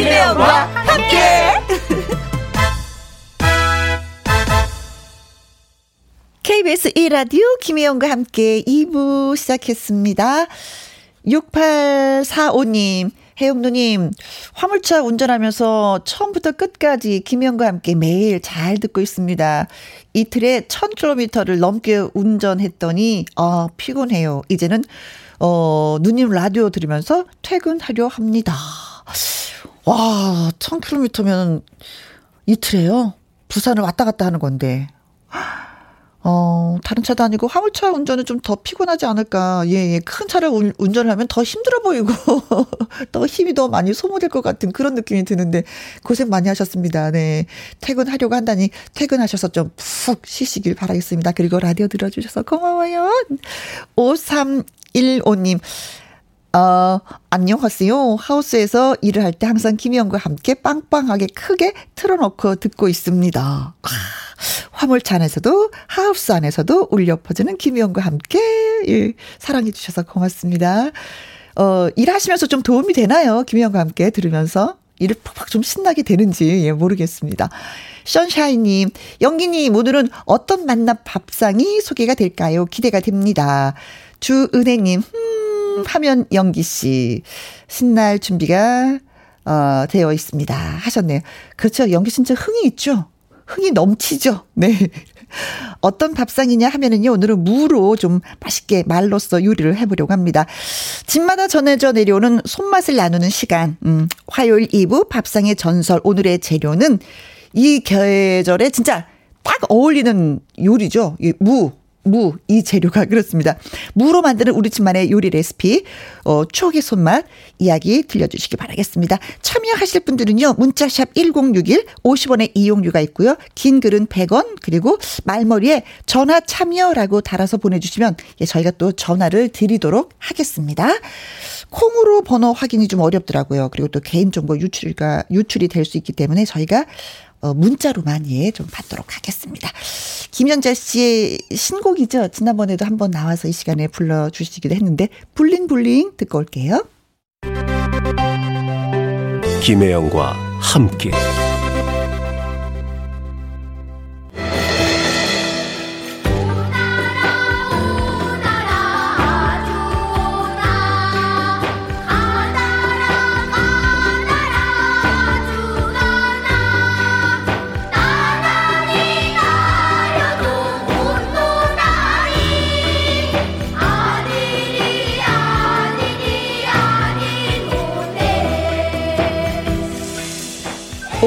김혜영과 함께. KBS 1라디오 김혜영과 함께 2부 시작했습니다. 6845님, 혜영 누님, 화물차 운전하면서 처음부터 끝까지 김혜영과 함께 매일 잘 듣고 있습니다. 이틀에 1000km를 넘게 운전했더니, 아, 피곤해요. 이제는, 어, 누님 라디오 들으면서 퇴근하려 합니다. 와, 1000km면 이틀에요? 부산을 왔다 갔다 하는 건데. 어, 다른 차도 아니고 화물차 운전은 좀 더 피곤하지 않을까. 예, 예. 큰 차를 운, 운전을 하면 더 힘들어 보이고, 더 힘이 더 많이 소모될 것 같은 그런 느낌이 드는데, 고생 많이 하셨습니다. 네. 퇴근하려고 한다니, 퇴근하셔서 좀 푹 쉬시길 바라겠습니다. 그리고 라디오 들어주셔서 고마워요. 5315님. 어, 안녕하세요. 하우스에서 일을 할 때 항상 김희영과 함께 빵빵하게 크게 틀어놓고 듣고 있습니다. 아, 화물차 안에서도 하우스 안에서도 울려 퍼지는 김희영과 함께 예, 사랑해 주셔서 고맙습니다. 어, 일하시면서 좀 도움이 되나요? 김희영과 함께 들으면서 일을 팍팍 좀 신나게 되는지 예, 모르겠습니다. 션샤이님, 영기님 오늘은 어떤 만남 밥상이 소개가 될까요? 기대가 됩니다. 주은혜님, 음, 하면 영기 씨 신날 준비가 어, 되어 있습니다. 하셨네요. 그렇죠. 영기 진짜 흥이 있죠. 흥이 넘치죠. 네. 어떤 밥상이냐 하면은요, 오늘은 무로 좀 맛있게 말로써 요리를 해보려고 합니다. 집마다 전해져 내려오는 손맛을 나누는 시간, 음, 화요일 2부 밥상의 전설, 오늘의 재료는 이 계절에 진짜 딱 어울리는 요리죠. 이 무. 무, 이 재료가 그렇습니다. 무로 만드는 우리 집만의 요리 레시피, 어, 추억의 손맛 이야기 들려주시기 바라겠습니다. 참여하실 분들은요, 문자샵 1061, 50원의 이용료가 있고요. 긴 글은 100원, 그리고 말머리에 전화 참여라고 달아서 보내주시면, 예, 저희가 또 전화를 드리도록 하겠습니다. 콩으로 번호 확인이 좀 어렵더라고요. 그리고 또 개인정보 유출가, 유출이 될 수 있기 때문에 저희가 어, 문자로만 예, 좀 받도록 하겠습니다. 김연자 씨의 신곡이죠. 지난번에도 한번 나와서 이 시간에 불러주시기도 했는데, 블링블링 듣고 올게요. 김혜영과 함께.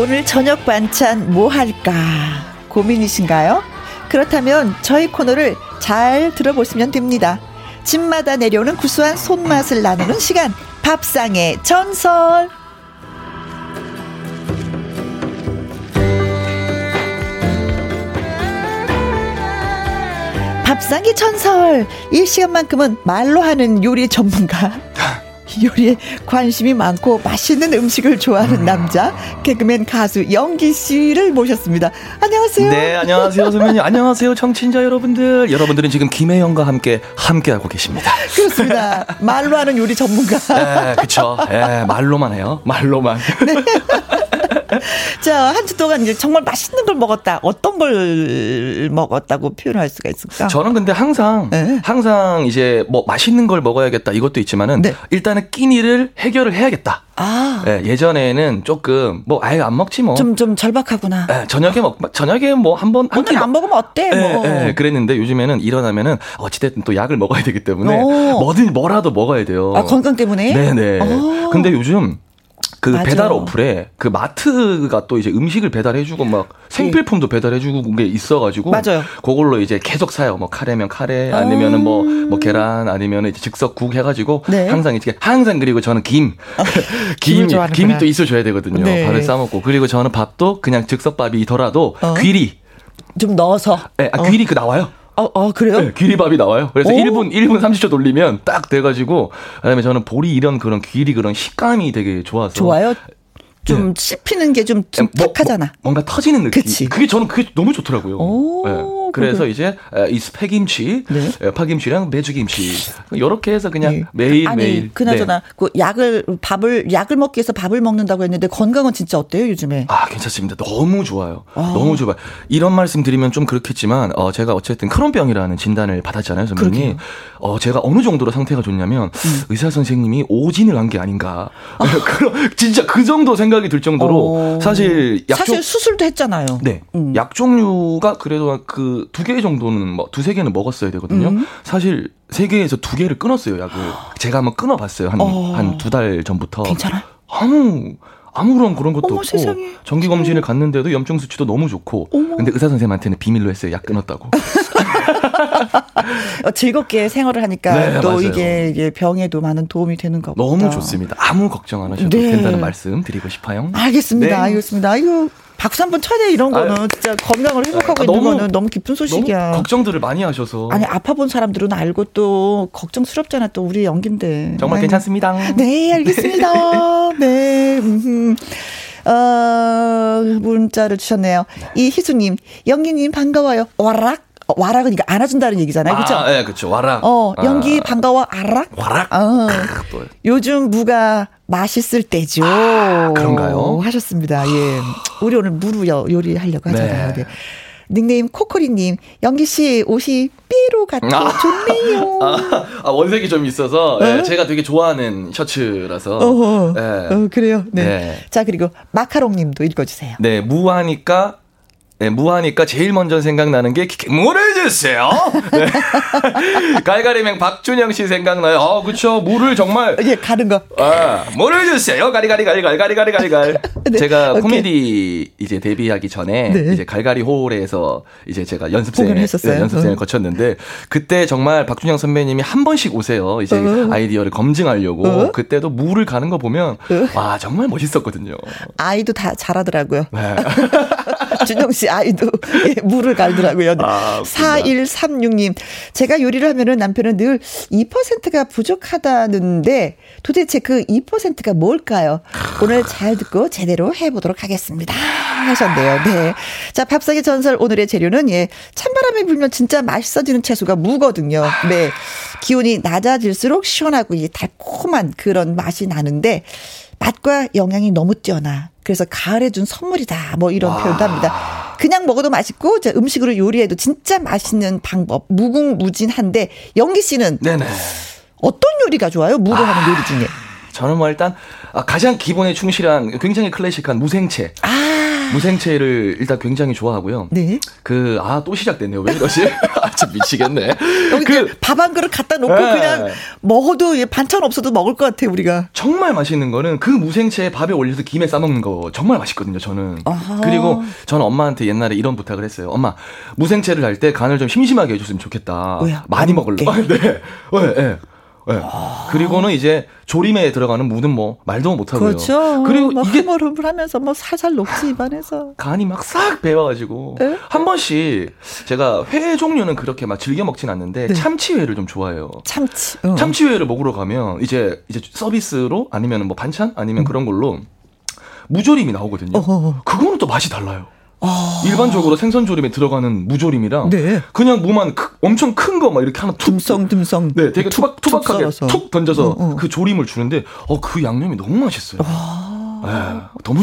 오늘 저녁 반찬 뭐 할까 고민이신가요? 그렇다면 저희 코너를 잘 들어보시면 됩니다. 집마다 내려오는 구수한 손맛을 나누는 시간. 밥상의 전설. 밥상의 전설. 이 시간만큼은 말로 하는 요리 전문가. 요리에 관심이 많고 맛있는 음식을 좋아하는 음. 남자 개그맨 가수 영기 씨를 모셨습니다. 안녕하세요. 네, 안녕하세요 선배님. 안녕하세요 청취자 여러분들. 여러분들은 지금 김혜영과 함께 함께하고 계십니다. 그렇습니다. 말로 하는 요리 전문가. 네, 그렇죠. 네, 말로만 해요. 말로만. 네. 자, 한 주 동안 이제 정말 맛있는 걸 먹었다. 어떤 걸 먹었다고 표현할 수가 있을까? 저는 근데 항상, 네. 항상 이제 뭐 맛있는 걸 먹어야겠다 이것도 있지만은 네. 일단은 끼니를 해결을 해야겠다. 아. 네, 예전에는 조금 뭐 아예 안 먹지 뭐. 좀 좀 절박하구나. 네, 저녁에 먹 저녁에 뭐 한번 오늘 안 먹으면 어때? 네, 뭐. 네, 그랬는데 요즘에는 일어나면은 어찌됐든 또 약을 먹어야 되기 때문에 오. 뭐든 뭐라도 먹어야 돼요. 아 건강 때문에? 네네. 오. 근데 요즘 그 맞아. 배달 어플에 그 마트가 또 이제 음식을 배달해주고 막 생필품도 배달해주고 게 있어가지고 맞아요. 그걸로 이제 계속 사요. 뭐 카레면 카레 아니면은 뭐뭐 뭐 계란 아니면은 이제 즉석국 해가지고 네. 항상 이제 항상 그리고 저는 김 어, 김 김이 또 있어줘야 되거든요. 네. 밥을 싸 먹고 그리고 저는 밥도 그냥 즉석밥이더라도 어? 귀리 좀 넣어서 네, 아, 귀리 그 나와요. 어, 어 그래요? 네, 귀리밥이 나와요. 그래서 오? 1분, 1분 30초 돌리면 딱 돼가지고, 그 다음에 저는 보리 이런 그런 귀리 그런 식감이 되게 좋아서. 좋아요? 좀 네. 씹히는 게 좀 좀 뭐, 탁하잖아. 뭐, 뭔가 터지는 느낌. 그치. 그게 저는 그게 너무 좋더라고요. 네. 그래서 그렇 이제 이 스팸김치, 네. 파김치랑 메주김치 이렇게 해서 그냥 네. 매일 아니, 매일. 그나저나 네. 그 약을 밥을 약을 먹기 위해서 밥을 먹는다고 했는데 건강은 진짜 어때요 요즘에? 아 괜찮습니다. 너무 좋아요. 아. 너무 좋아요. 이런 말씀 드리면 좀 그렇겠지만 어 제가 어쨌든 크론병이라는 진단을 받았잖아요, 선배님. 어 제가 어느 정도로 상태가 좋냐면 음. 의사 선생님이 오진을 한 게 아닌가. 아. 그런 진짜 그 정도 생각 이 들 정도로 어. 사실 약 사실 수술도 했잖아요. 네. 음. 약 종류가 그래도 그 두 개 정도는 뭐 두세 개는 먹었어야 되거든요. 음. 사실 세 개에서 두 개를 끊었어요, 약을. 제가 한번 끊어 봤어요. 한 한 두달 전부터. 괜찮아? 아무 아무런 그런 것도 어머, 없고 세상에. 정기 검진을 갔는데도 염증 수치도 너무 좋고 어머. 근데 의사 선생님한테는 비밀로 했어요 약 끊었다고 어, 즐겁게 생활을 하니까 네, 또 이게, 이게 병에도 많은 도움이 되는 거 너무 좋습니다 아무 걱정 안 하셔도 네. 된다는 말씀 드리고 싶어요 알겠습니다 네. 알겠습니다 이거 박수 한번 쳐야 이런 거는 아 진짜 건강을 회복하고 아, 있는 너무, 거는 너무 기쁜 소식이야. 너무 걱정들을 많이 하셔서. 아니 아파 본 사람들은 알고 또 걱정스럽잖아 또 우리 연기인데. 정말 아유. 괜찮습니다. 네 알겠습니다. 네. 네. 어, 문자를 주셨네요. 이희수님, 영기님 반가워요. 와락. 와라 그러니까 안아준다는 얘기잖아요. 그렇죠? 아, 네, 그렇죠. 와락. 어, 연기 아. 반가워 아락. 와락. 어. 요즘 무가 맛있을 때죠. 아, 그런가요? 하셨습니다. 예. 우리 오늘 무루 요리하려고 하잖아요. 네. 네. 닉네임 코코리님, 영기 씨 옷이 삐로 같고 아. 좋네요. 아, 아, 원색이 좀 있어서 예, 어? 예, 제가 되게 좋아하는 셔츠라서. 어허. 예. 어, 그래요. 네. 네. 자 그리고 마카롱님도 읽어주세요. 네, 무하니까 네, 무하니까 제일 먼저 생각나는 게 물을 주세요. 네. 갈가리맹 박준영 씨 생각나요. 아, 그쵸. 물을 정말. 예, 가는 거. 아, 물을 주세요. 가리가리가리갈, 가리가리가리갈. 네, 제가 오케이. 코미디 이제 데뷔하기 전에 네. 이제 갈가리 홀에서 이제 제가 연습생, 네, 연습생을 어. 거쳤는데 그때 정말 박준영 선배님이 한 번씩 오세요. 이제 어. 아이디어를 검증하려고. 어. 그때도 물을 가는 거 보면 어. 와, 정말 멋있었거든요. 아이도 다 잘하더라고요. 네. 준영 씨 아이도 예, 물을 갈더라고요. 아, 4136님. 제가 요리를 하면은 남편은 늘 2%가 부족하다는데 도대체 그 2%가 뭘까요? 오늘 잘 듣고 제대로 해보도록 하겠습니다. 하셨네요. 네. 자, 밥상의 전설 오늘의 재료는 예, 찬바람이 불면 진짜 맛있어지는 채소가 무거든요. 네. 기온이 낮아질수록 시원하고 이 달콤한 그런 맛이 나는데 맛과 영양이 너무 뛰어나. 그래서 가을에 준 선물이다. 뭐 이런 와. 표현도 합니다. 그냥 먹어도 맛있고 음식으로 요리해도 진짜 맛있는 방법. 무궁무진한데 영기 씨는 네네. 어떤 요리가 좋아요? 무로 아. 하는 요리 중에. 저는 뭐 일단 아, 가장 기본에 충실한 굉장히 클래식한 무생채. 아. 무생채를 일단 굉장히 좋아하고요. 네. 그, 아, 또 시작됐네요. 왜 이러지? 아, 참 미치겠네. 그, 밥 한 그릇 갖다 놓고 네. 그냥 먹어도 반찬 없어도 먹을 것 같아요, 우리가. 정말 맛있는 거는 그 무생채 밥에 올려서 김에 싸먹는 거 정말 맛있거든요, 저는. 아하. 그리고 저는 엄마한테 옛날에 이런 부탁을 했어요. 엄마, 무생채를 할 때 간을 좀 심심하게 해줬으면 좋겠다. 뭐야? 많이 먹을래. 네. 네. 네. 네. 아. 그리고는 이제 조림에 들어가는 무는 뭐 말도 못 하고요. 그렇죠. 그리고 뭐 이게 흐물흐물 하면서 뭐 살살 녹지 입안에서 간이 막 싹 배워가지고 네? 한 번씩 제가 회 종류는 그렇게 막 즐겨 먹진 않는데 네. 참치회를 좀 좋아해요. 참치. 어. 참치회를 먹으러 가면 이제 이제 서비스로 아니면 뭐 반찬 아니면 음. 그런 걸로 무조림이 나오거든요. 어허. 그거는 또 맛이 달라요. 아. 일반적으로 생선조림에 들어가는 무조림이랑 네. 그냥 무만 크, 엄청 큰 거 막 이렇게 하나 툭 듬성듬성 네 되게 투박 투박하게 툭, 툭 던져서 어, 어. 그 조림을 주는데 어 그 양념이 너무 맛있어요. 아. 네, 너무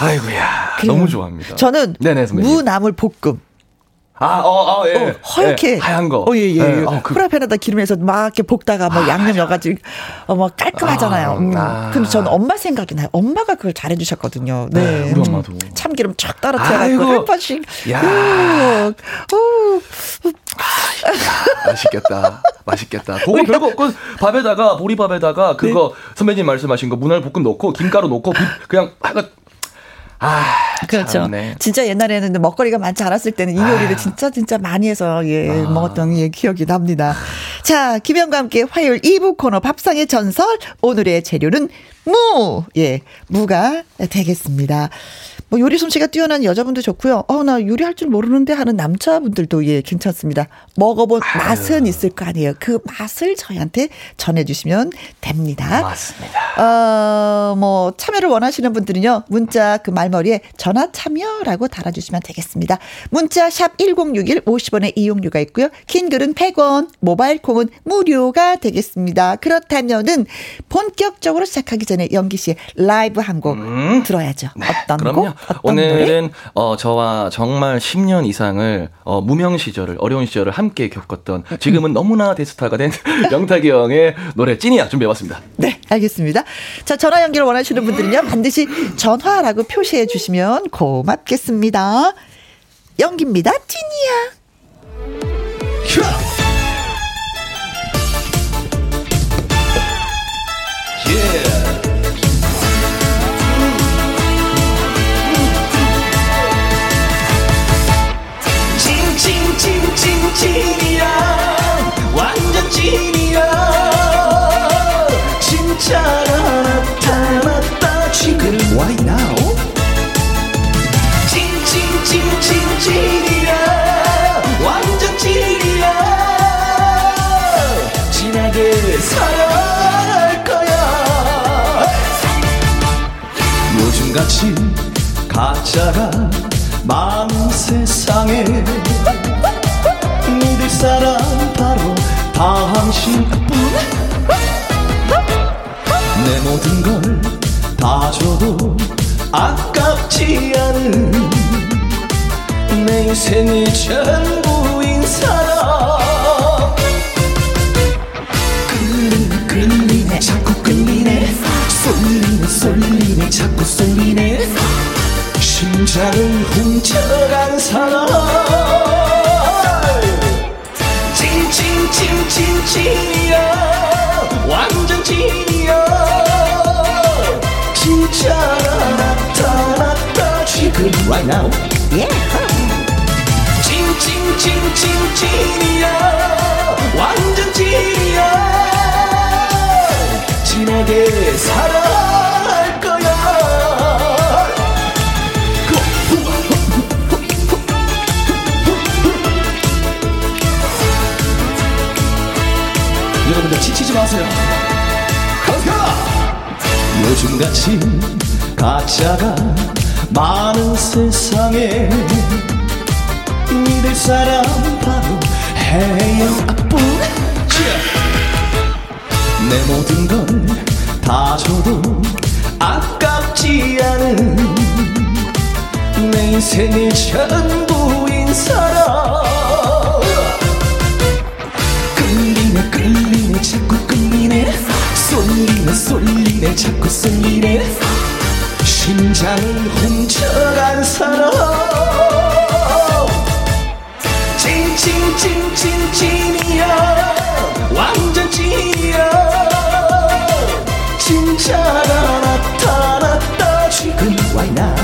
아이고야 너무 좋아합니다. 저는 네네, 무나물 볶음 아, 어, 어, 예. 어, 허옇게. 예, 하얀 거. 어, 예, 예. 예. 어, 그... 프라이팬에다 기름에서 막 이렇게 볶다가 뭐 아, 양념 여가지고, 어, 뭐 깔끔하잖아요. 아, 음. 아. 근데 저는 엄마 생각이 나요. 엄마가 그걸 잘해주셨거든요. 네. 네 우리 엄마도. 음. 참기름 쫙 따라뜨려가지고 한 번씩. 야. 우, 우. 아, 맛있겠다. 맛있겠다. 그거 별거 없고, 밥에다가, 보리밥에다가 그거 네. 선배님 말씀하신 거 문알 볶음 넣고, 김가루 넣고, 그냥 하가 아, 그렇죠. 참 네. 진짜 옛날에는 먹거리가 많지 않았을 때는 이 요리를 아. 진짜 진짜 많이 해서 예, 아. 먹었던 예, 기억이 납니다. 자, 김영과 함께 화요일 2부 코너 밥상의 전설 오늘의 재료는 무. 예, 무가 되겠습니다. 뭐 요리 솜씨가 뛰어난 여자분도 좋고요. 어, 나 요리할 줄 모르는데 하는 남자분들도 예, 괜찮습니다. 먹어본 아유. 맛은 있을 거 아니에요. 그 맛을 저희한테 전해주시면 됩니다. 맞습니다. 어, 뭐, 참여를 원하시는 분들은요, 문자 그 말머리에 전화 참여라고 달아주시면 되겠습니다. 문자 샵 1061 50원의 이용료가 있고요. 긴 글은 100원, 모바일 콩은 무료가 되겠습니다. 그렇다면은 본격적으로 시작하기 전에 연기 씨의 라이브 한곡 음. 들어야죠. 네, 어떤 그럼요. 곡? 오늘은 어, 저와 정말 10년 이상을 어, 무명 시절을 어려운 시절을 함께 겪었던 지금은 너무나 대스타가 된 명탁이 형의 노래 찐이야 준비해봤습니다. 네, 알겠습니다. 자, 전화 연결 원하시는 분들은요 반드시 전화라고 표시해 주시면 고맙겠습니다. 연기입니다, 찐이야. 찐이야. 완전 찐이야. 진짜가 나타났다 지금. Why now? 찐찐찐찐 찐이야. 완전 찐이야. 진하게 사랑할 거야. 요즘같이 가짜가 많은 세상에 사람 바로 당신뿐 내 모든 걸 다 줘도 아깝지 않은 내 인생의 전부인 사람. 끌리네 끌리네 자꾸 끌리네. 쏠리네 쏠리네 자꾸 쏠리네. 심장을 훔쳐간 사람 찐 찐이야 완전 찐이야 진짜가 나타났다 지금. Right now. Yeah. 찐찐찐찐 찐이야 요즘같이 가짜가 많은 세상에 믿을 사람 바로 해영뿐 내 모든 걸 다 줘도 아깝지 않은 내 인생의 전부인 사람. 끌리네 끌리네 자꾸 끌리네 쏠리네 쏠리네 자꾸 쏠리네. 심장을 훔쳐간 사람. 찐찐찐찐찐이야. 완전 찐이야. 진짜가 나타났다 지금. Right now?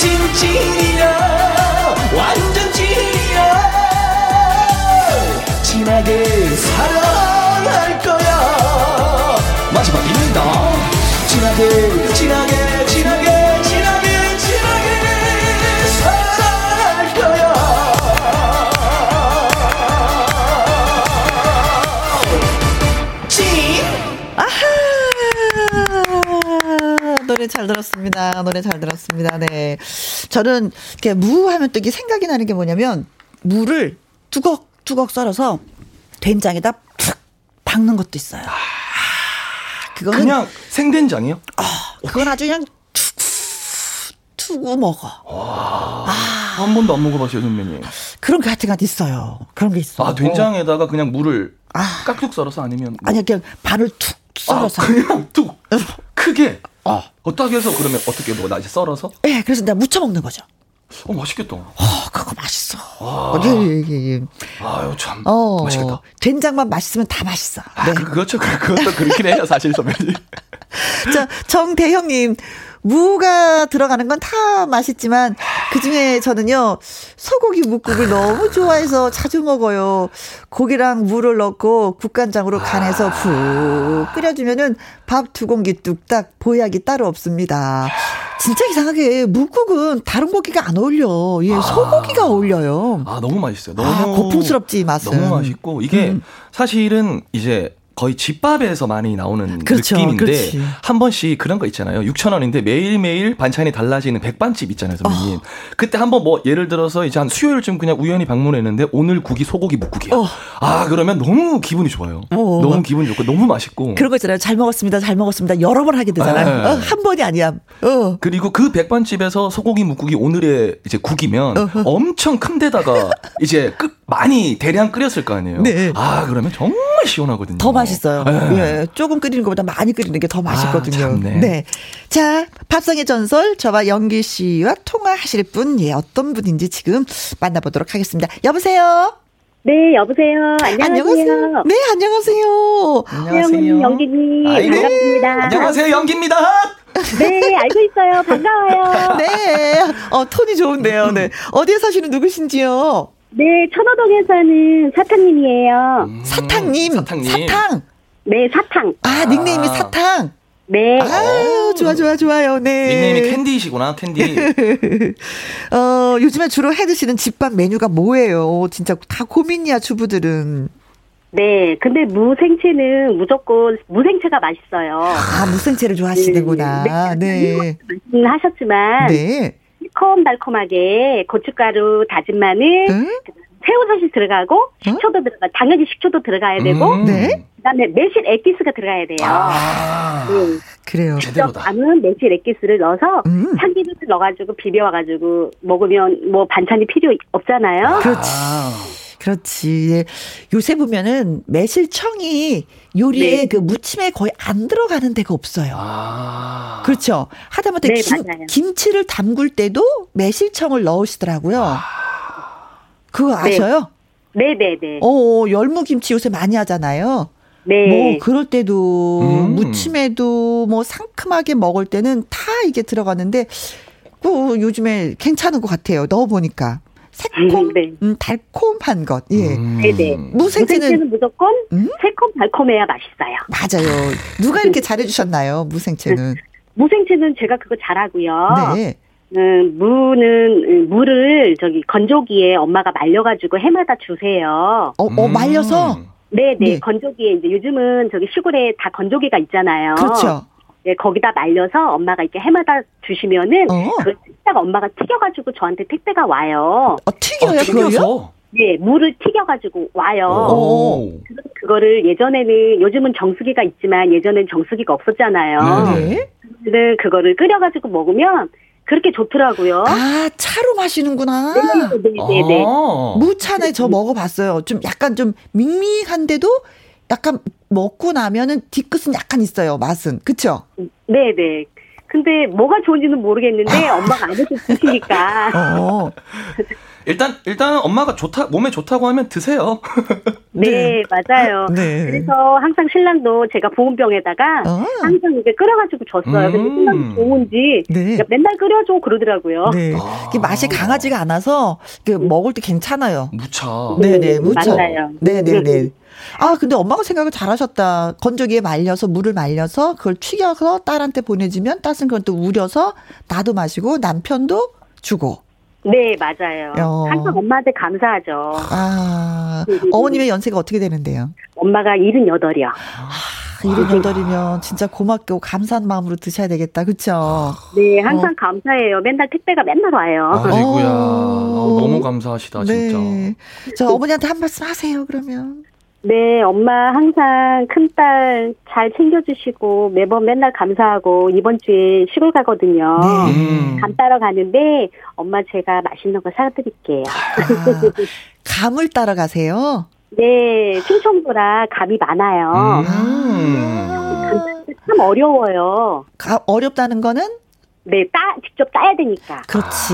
찐찐찐찐찐이야. 완전 진하게 진하게 진하게 진하게 진하게 사랑할 거야 찐 아하 노래 잘 들었습니다. 노래 잘 들었습니다. 네. 저는 이렇게 무 하면 또 이게 생각이 나는 게 뭐냐면 무를 뚜걱뚜걱 썰어서 된장에다 푹 박는 것도 있어요. 아, 그거는 그냥 생된장이요? 아, 그건 아주 그냥 툭 투고 먹어. 아, 한 번도 안 먹어봤어요, 선배님. 그런 게 하여튼간 있어요. 그런 게 있어. 아, 된장에다가 그냥 물을 아. 깍둑 썰어서 아니면. 뭐. 아니, 그냥 반을 툭 썰어서. 아, 그냥 툭. 크게. 아, 어떻게 해서 그러면 어떻게 먹어? 나 이제 썰어서? 예, 네, 그래서 내가 무쳐 먹는 거죠. 어, 맛있겠다. 어, 그거 맛있어. 아, 예, 예, 예. 아유, 참. 어, 맛있겠다. 된장만 맛있으면 다 맛있어. 아, 네. 그, 그렇죠. 그것도 그렇긴 해요, 사실 선배님. 자, 정대형님. 무가 들어가는 건 다 맛있지만 그 중에 저는요 소고기 묵국을 너무 좋아해서 자주 먹어요. 고기랑 무를 넣고 국간장으로 간해서 푹 끓여주면은 밥 두 공기 뚝딱 보약이 따로 없습니다. 진짜 이상하게 묵국은 다른 고기가 안 어울려. 예, 아. 소고기가 어울려요. 아 너무 맛있어요. 너무 아, 고풍스럽지 맛은. 너무 맛있고 이게 음. 사실은 이제 거의 집밥에서 많이 나오는 그렇죠, 느낌인데 그렇지. 한 번씩 그런 거 있잖아요. 6천 원인데 매일매일 반찬이 달라지는 백반집 있잖아요, 선배님. 어. 그때 한번 뭐 예를 들어서 이제 한 수요일쯤 그냥 우연히 방문했는데 오늘 국이 소고기 묵국이야. 어. 아, 그러면 너무 기분이 좋아요. 어. 너무 기분이 좋고 너무 맛있고. 그런 거 있잖아요. 잘 먹었습니다. 잘 먹었습니다. 여러 번 하게 되잖아요. 네. 어, 한 번이 아니야. 어. 그리고 그 백반집에서 소고기 묵국이 오늘의 이제 국이면 어허. 엄청 큰 데다가 이제 끝 많이 대량 끓였을 거 아니에요. 네. 아, 그러면 정말 시원하거든요. 더 맛 있어요. 네. 예. 조금 끓이는 것보다 많이 끓이는 게 더 맛있거든요. 아, 네. 자, 밥상의 전설 저와 영기 씨와 통화하실 분, 예, 어떤 분인지 지금 만나보도록 하겠습니다. 여보세요? 네, 여보세요. 안녕하세요. 안녕하세요. 네, 안녕하세요. 안녕하세요. 영기님. 아이, 반갑습니다. 안녕하세요, 영기입니다. 네, 알고 있어요. 반가워요. 네. 어, 톤이 좋은데요. 네. 어디에 사시는 누구신지요? 네, 천호동에 사는 사탕님이에요. 음, 사탕님. 사탕님. 사탕. 네, 사탕. 아, 닉네임이 아. 사탕. 네. 아, 좋아, 좋아, 좋아요. 네. 닉네임이 캔디시구나, 캔디. 어, 요즘에 주로 해 드시는 집밥 메뉴가 뭐예요? 진짜 다 고민이야, 주부들은. 네, 근데 무생채는 무조건 무생채가 맛있어요. 아, 무생채를 좋아하시는구나. 네. 네. 하셨지만. 네. 달콤달콤하게 고춧가루, 다진 마늘, 응? 새우젓이 들어가고 식초도 응? 들어가 당연히 식초도 들어가야 되고 음. 네? 그다음에 매실 액기스가 들어가야 돼요. 아, 네. 그래요. 직접 담은 매실 액기스를 넣어서 음. 참기름을 넣어가지고 비벼와가지고 먹으면 뭐 반찬이 필요 없잖아요. 그렇지. 아. 그렇지. 예. 요새 보면은 매실청이 요리에 네. 그 무침에 거의 안 들어가는 데가 없어요. 아. 그렇죠. 하다못해 네, 김, 김치를 담글 때도 매실청을 넣으시더라고요. 아. 그거 네. 아셔요? 네, 네, 네. 어, 열무김치 요새 많이 하잖아요. 네. 뭐 그럴 때도 음. 무침에도 뭐 상큼하게 먹을 때는 다 이게 들어가는데 그 요즘에 괜찮은 것 같아요. 넣어 보니까. 새콤, 네. 음, 달콤한 것. 예. 음. 네네. 무생채는, 무생채는 무조건 음? 새콤 달콤해야 맛있어요. 맞아요. 누가 이렇게 잘해주셨나요? 무생채는? 무생채는 제가 그거 잘하고요. 네. 음, 무는 물을 저기 건조기에 엄마가 말려가지고 해마다 주세요. 어, 어 말려서? 네네. 네. 건조기에 이제 요즘은 저기 시골에 다 건조기가 있잖아요. 그렇죠. 네, 거기다 말려서 엄마가 이렇게 해마다 주시면은 어. 그걸 딱 엄마가 튀겨가지고 저한테 택배가 와요. 어, 튀겨요? 어, 튀겨서? 네, 물을 튀겨가지고 와요. 오. 그거를 예전에는 요즘은 정수기가 있지만 예전엔 정수기가 없었잖아요. 네. 근데 그거를 끓여가지고 먹으면 그렇게 좋더라고요. 아, 차로 마시는구나. 네네네. 네, 네, 네. 아. 무차네 저 먹어봤어요. 좀 약간 좀 밍밍한데도 약간 먹고 나면은 뒤끝은 약간 있어요. 맛은. 그쵸? 네, 네. 근데 뭐가 좋은지는 모르겠는데 엄마가 안 해서 드시니까. 어. 일단 일단 엄마가 좋다 몸에 좋다고 하면 드세요. 네, 네, 맞아요. 네. 그래서 항상 신랑도 제가 보온병에다가 어. 항상 이게 끓여가지고 줬어요. 음. 근데 신랑이 좋은지 네. 맨날 끓여줘 그러더라고요. 네. 아. 맛이 강하지가 않아서 그 먹을 때 괜찮아요. 무차. 네네 네, 무차. 맞아요. 네네네. 네. 아, 근데 엄마가 생각을 잘하셨다. 건조기에 말려서 물을 말려서 그걸 튀겨서 딸한테 보내주면 딸은 그걸 또 우려서 나도 마시고 남편도 주고. 네, 맞아요. 어. 항상 엄마한테 감사하죠. 아, 어머님의 연세가 어떻게 되는데요? 엄마가 78이요. 아, 78이면 진짜 고맙고 감사한 마음으로 드셔야 되겠다. 그쵸? 네, 항상 어. 감사해요. 맨날 택배가 맨날 와요. 아이고야. 어. 너무 감사하시다, 네. 진짜. 저 어머니한테 한 말씀 하세요, 그러면. 네, 엄마 항상 큰딸 잘 챙겨주시고 매번 맨날 감사하고 이번 주에 시골 가거든요. 네. 음. 감 따러 가는데 엄마 제가 맛있는 거 사드릴게요. 아, 감을 따러 가세요? 네, 충청도라 감이 많아요. 음. 참 어려워요. 가, 어렵다는 거는? 네, 따 직접 따야 되니까. 그렇지.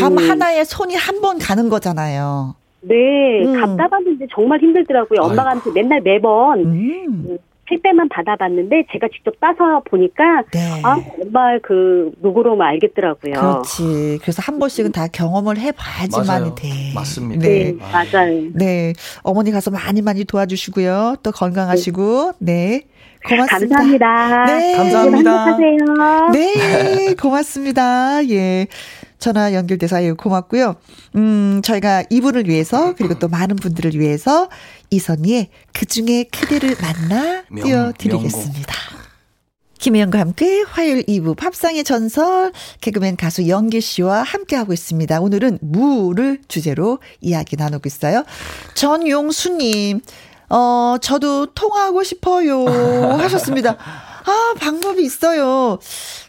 감 음. 하나에 손이 한 번 가는 거잖아요. 네, 음. 감 따봤는데 정말 힘들더라고요. 엄마가 한테 맨날 매번 음. 그 택배만 받아봤는데 제가 직접 따서 보니까 네. 아 정말 그 누구로만 알겠더라고요. 그렇지. 그래서 한 번씩은 다 경험을 해봐야지만이 돼. 맞습니다. 네, 네. 맞아요. 네, 어머니 가서 많이 많이 도와주시고요. 또 건강하시고 네. 고맙습니다. 감사합니다. 네, 감사합니다. 행복하세요. 네, 고맙습니다. 예. 전화 연결돼서 아유 고맙고요. 음, 저희가 이분을 위해서 그리고 또 많은 분들을 위해서 이선희의 그중에 그대를 만나 띄워드리겠습니다. 김혜영과 함께 화요일 2부 팝상의 전설 개그맨 가수 연기 씨와 함께하고 있습니다. 오늘은 무를 주제로 이야기 나누고 있어요. 전용수님, 어, 저도 통화하고 싶어요. 하셨습니다. 아, 방법이 있어요.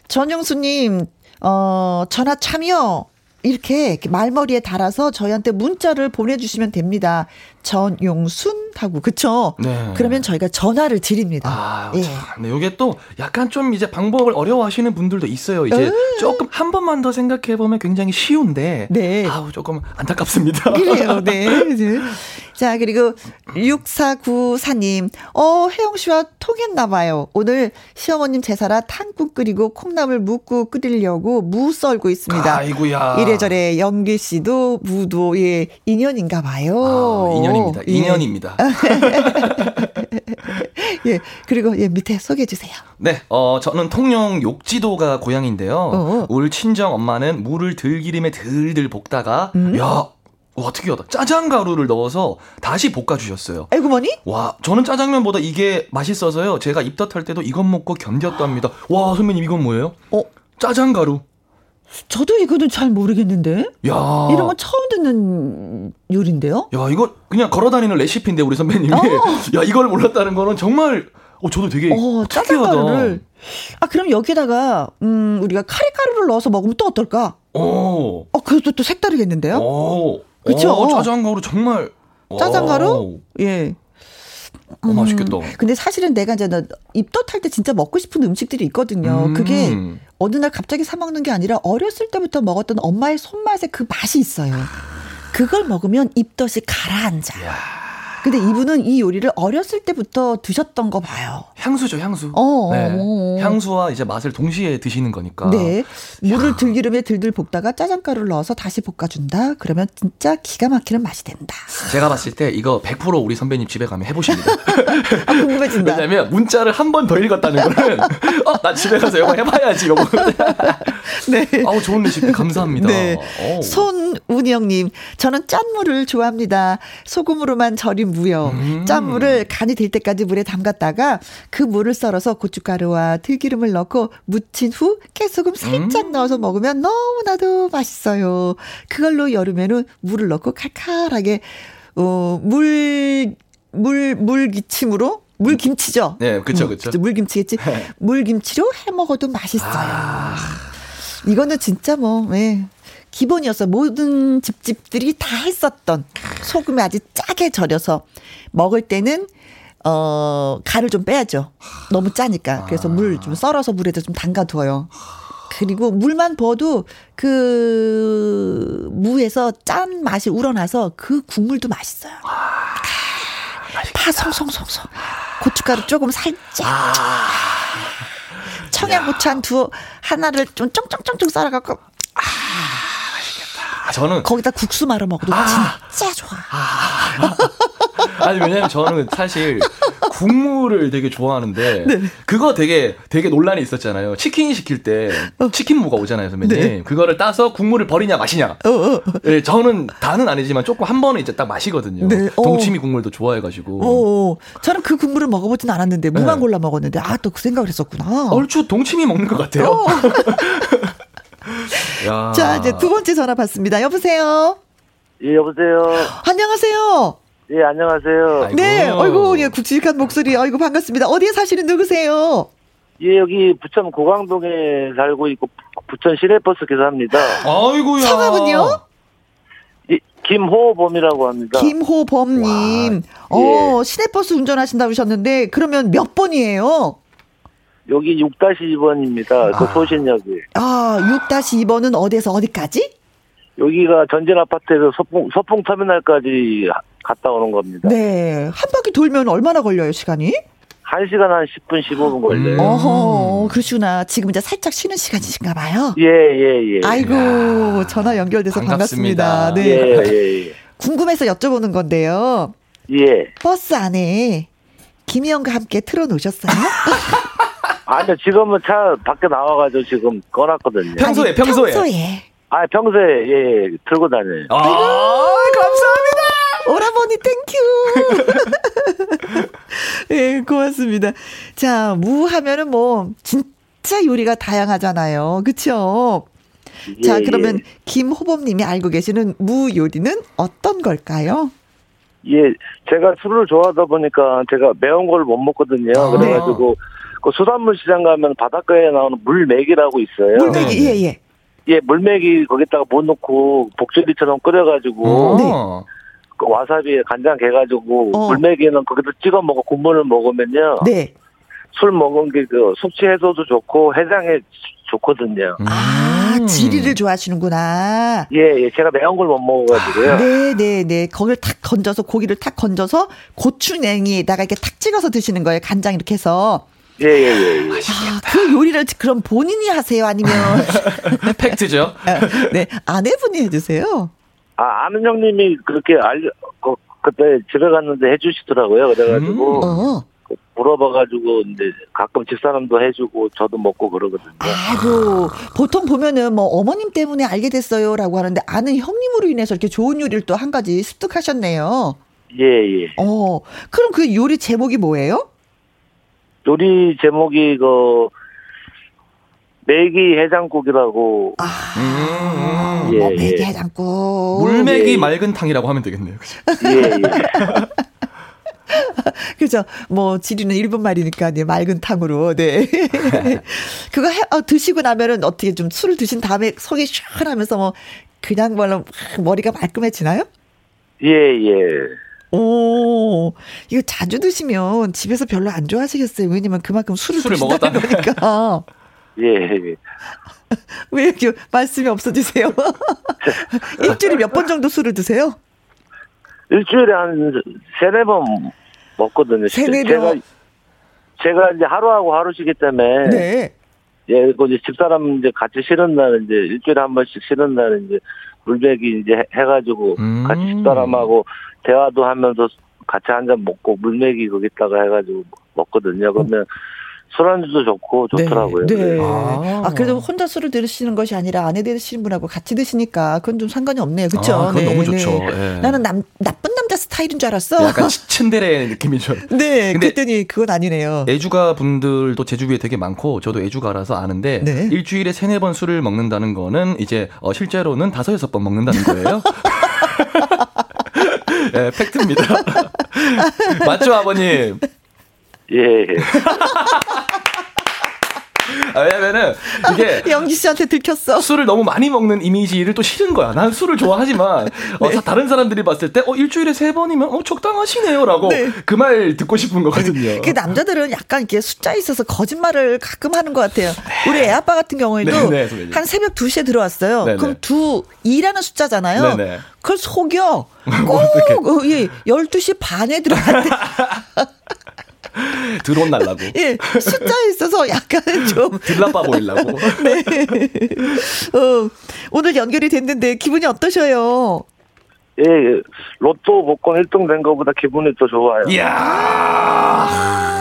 전용수님, 어, 전화 참여 이렇게 말머리에 달아서 저희한테 문자를 보내주시면 됩니다. 전용순 하고 그쵸? 네. 그러면 저희가 전화를 드립니다. 아, 예. 참, 네, 이게 또 약간 좀 이제 방법을 어려워하시는 분들도 있어요. 이제 음. 조금 한 번만 더 생각해 보면 굉장히 쉬운데, 네. 아우 조금 안타깝습니다. 그래요, 네. 자, 그리고 6494님, 어, 혜영 씨와 통했나 봐요. 오늘 시어머님 제사라 탕국 끓이고 콩나물 묵고 끓이려고 무 썰고 있습니다. 아이고야. 이래저래 연기 씨도 무도, 예, 인연인가 봐요. 아, 인연 입니다. 예. 인연입니다. 예, 그리고 예, 밑에 소개해 주세요. 네, 어, 저는 통영 욕지도가 고향인데요. 어어. 울 친정 엄마는 물을 들기름에 들들 볶다가, 음? 야, 와, 특이하다. 짜장 가루를 넣어서 다시 볶아주셨어요. 에구머니? 와, 저는 짜장면보다 이게 맛있어서요. 제가 입덧할 때도 이것 먹고 견뎠답니다. 와, 선배님, 이건 뭐예요? 어? 짜장 가루. 저도 이거는 잘 모르겠는데. 야. 이런 건 처음 듣는 요리인데요? 야, 이거 그냥 걸어 다니는 레시피인데, 우리 선배님이. 어. 야, 이걸 몰랐다는 거는 정말, 어, 저도 되게. 어, 짜장 가루를. 아, 그럼 여기다가, 음, 우리가 카레가루를 넣어서 먹으면 또 어떨까? 어. 어, 그것도 또 색다르겠는데요? 어. 그쵸? 오, 짜장가루 정말. 짜장가루? 예. 어, 맛있겠다. 음, 근데 사실은 내가 이제 입덧할 때 진짜 먹고 싶은 음식들이 있거든요. 음. 그게 어느 날 갑자기 사 먹는 게 아니라 어렸을 때부터 먹었던 엄마의 손맛에 그 맛이 있어요. 그걸 먹으면 입덧이 가라앉아요. 야. 근데 이분은 이 요리를 어렸을 때부터 드셨던 거 봐요. 향수죠, 향수. 어, 네. 어, 어. 향수와 이제 맛을 동시에 드시는 거니까. 네. 물을 들기름에 들들 볶다가 짜장가루를 넣어서 다시 볶아준다. 그러면 진짜 기가 막히는 맛이 된다. 제가 봤을 때 이거 100% 우리 선배님 집에 가면 해보십니다. 아, 궁금해진다. 왜냐면 문자를 한 번 더 읽었다는 거는 어, 나 집에 가서 이거 해봐야지. 이거. 네. 아우 좋은 레시피 감사합니다. 네. 손운영님, 저는 짠물을 좋아합니다. 소금으로만 절인 무요. 음. 짠물을 간이 될 때까지 물에 담갔다가 그 물을 썰어서 고춧가루와 들기름을 넣고 무친 후 깨소금 살짝 음. 넣어서 먹으면 너무나도 맛있어요. 그걸로 여름에는 물을 넣고 칼칼하게 어, 물, 물, 물 기침으로 물김치죠. 네, 그쵸. 음, 물김치겠지. 네. 물김치로 해 먹어도 맛있어요. 아. 이거는 진짜 뭐, 예. 기본이었어. 모든 집집들이 다 했었던 소금에 아주 짜게 절여서 먹을 때는 어, 간을 좀 빼야죠. 너무 짜니까. 그래서 아. 물좀 썰어서 물에다 좀 담가둬요. 그리고 물만 부어도 그 무에서 짠 맛이 우러나서 그 국물도 맛있어요. 아, 파 송송송송. 고춧가루 조금 살짝. 아. 청양고추 한 두, 하나를 좀 쫑쫑쫑쫑 썰어갖고. 아. 저는. 거기다 국수 말아 먹어도 아. 진짜 좋아. 아. 아니 왜냐면 저는 사실 국물을 되게 좋아하는데 네. 그거 되게 되게 논란이 있었잖아요. 치킨 시킬 때 어. 치킨무가 오잖아요, 선배님. 네. 그거를 따서 국물을 버리냐 마시냐. 어, 어. 네, 저는 다는 아니지만 조금 한 번은 이제 딱 마시거든요. 네. 어. 동치미 국물도 좋아해가지고. 어, 저는 그 국물을 먹어보진 않았는데 무만 네. 골라 먹었는데 아 또 그 생각을 했었구나. 얼추 동치미 먹는 것 같아요. 자 이제 두 번째 전화 받습니다. 여보세요. 예 여보세요. 안녕하세요. 예, 안녕하세요. 네, 아이고, 예, 굵직한 목소리, 아이고, 반갑습니다. 어디에 사시는 누구세요? 예, 여기 부천 고강동에 살고 있고, 부천 시내버스 기사입니다. 아이고야. 성함은요? 예, 김호범이라고 합니다. 김호범님. 와, 어, 예. 시내버스 운전하신다고 하셨는데, 그러면 몇 번이에요? 여기 6-2번입니다. 그 아. 소신역이. 아, 6-2번은 어디에서 어디까지? 여기가 전진 아파트에서 서풍, 서풍 터미널까지 갔다 오는 겁니다. 네. 한 바퀴 돌면 얼마나 걸려요, 시간이? 1시간 한 10분, 15분 걸려요. 음. 어허, 그러시구나. 지금 이제 살짝 쉬는 시간이신가 봐요. 예, 예, 예. 아이고, 전화 연결돼서 반갑습니다. 반갑습니다. 네. 예, 예, 예. 궁금해서 여쭤보는 건데요. 예. 버스 안에 김희영과 함께 틀어 놓으셨어요? 아니요, 지금은 차 밖에 나와가지고 지금 꺼놨거든요. 평소에, 아니, 평소에. 평소에. 아, 평소에, 예, 예, 들고 다녀요. 아, 감사합니다! 오라버니 thank you. 예, 고맙습니다. 자, 무 하면은 뭐 진짜 요리가 다양하잖아요. 그렇죠? 예, 자, 그러면 예. 김호범 님이 알고 계시는 무 요리는 어떤 걸까요? 예, 제가 술을 좋아하다 보니까 제가 매운 걸 못 먹거든요. 아, 그래가지고 네. 그 수산물 시장 가면 바닷가에 나오는 물맥이라고 있어요. 물맥이, 예, 예. 예, 물맥이 거기다가 못 넣고 복조리처럼 끓여가지고. 네. 그 와사비에 간장 개가지고 어. 물메기는 거기다 찍어 먹어 국물을 먹으면요. 네. 술 먹은 게 그 숙취 해소도 좋고 해장에 좋거든요. 아, 음. 지리를 좋아하시는구나. 예, 예. 제가 매운 걸 못 먹어가지고요. 네, 네, 네. 거기를 탁 건져서, 고기를 탁 건져서 고추냉이에다가 이렇게 탁 찍어서 드시는 거예요. 간장 이렇게 해서. 예, 예, 예. 예. 아, 그 요리를 그럼 본인이 하세요? 아니면. 팩트죠? 네. 아내분이 해주세요? 아, 아는 형님이 그렇게 알려, 그, 그때 집에 갔는데 해주시더라고요. 그래가지고. 음. 어. 물어봐가지고 이제 가끔 집사람도 해주고 저도 먹고 그러거든요. 아이고 보통 보면은 뭐 어머님 때문에 알게 됐어요라고 하는데 아는 형님으로 인해서 이렇게 좋은 요리를 또 한 가지 습득하셨네요. 예 예. 어 그럼 그 요리 제목이 뭐예요? 요리 제목이 그 메기 해장국이라고. 아, 음, 예, 뭐 메기 예. 해장국. 물메기 예. 맑은 탕이라고 하면 되겠네요. 예, 예. 그죠. 뭐, 지리는 일본 말이니까, 네, 맑은 탕으로, 네. 그거 해, 어, 드시고 나면은 어떻게 좀 술을 드신 다음에 속이 시원하면서 뭐, 그냥 말로 머리가 말끔해지나요? 예, 예. 오, 이거 자주 드시면 집에서 별로 안 좋아하시겠어요. 왜냐면 그만큼 술을, 술을 드신다는 거니까. 예. 왜 이렇게 말씀이 없어지세요? 일주일에 몇 번 정도 술을 드세요? 일주일에 한 세네 번 먹거든요. 세네 번? 제가, 제가 이제 하루하고 하루 쉬기 때문에. 네. 예, 그 이제 집사람 이제 같이 쉬는 날 이제 일주일에 한 번씩 쉬는 날 이제 물배기 이제 해가지고 음. 같이 집사람하고 대화도 하면서 같이 한 잔 먹고 물매기 거기다가 해가지고 먹거든요. 그러면 술안주도 좋고 좋더라고요. 네. 네. 아. 아. 그래도 혼자 술을 드시는 것이 아니라 아내 드시는 분하고 같이 드시니까 그건 좀 상관이 없네요. 그렇죠? 아, 그건 네, 너무 좋죠. 네. 네. 나는 남, 나쁜 남자 스타일인 줄 알았어. 약간 츤데레 느낌이죠. 네. 그랬더니 그건 아니네요. 애주가 분들도 제주도에 되게 많고 저도 애주가라서 아는데 네. 일주일에 세네 번 술을 먹는다는 거는 이제 어, 실제로는 다섯 여섯 번 먹는다는 거예요. 네, 팩트입니다. 맞죠, 아버님? 예. 아, 왜냐면은 이게 영기 씨한테 들켰어. 술을 너무 많이 먹는 이미지를 또 싫은 거야. 난 술을 좋아하지만 어, 네. 어, 다른 사람들이 봤을 때 어, 일주일에 세 번이면 어, 적당하시네요라고 네. 그말 듣고 싶은 거거든요. 그 남자들은 약간 이렇게 숫자에 있어서 거짓말을 가끔 하는 것 같아요. 네. 우리 애 아빠 같은 경우에도 네, 네한 새벽 2시에 들어왔어요. 네, 그럼 두 2라는 숫자잖아요. 그걸 속여. 꼭 예, 12시 반에 들어갔대. 드론 날라고. 예, 숫자에 있어서 약간 좀. 들라빠 보이려고. 네. 어, 오늘 연결이 됐는데 기분이 어떠셔요? 예, 예, 로또 복권 1등 된 것보다 기분이 더 좋아요. 이야,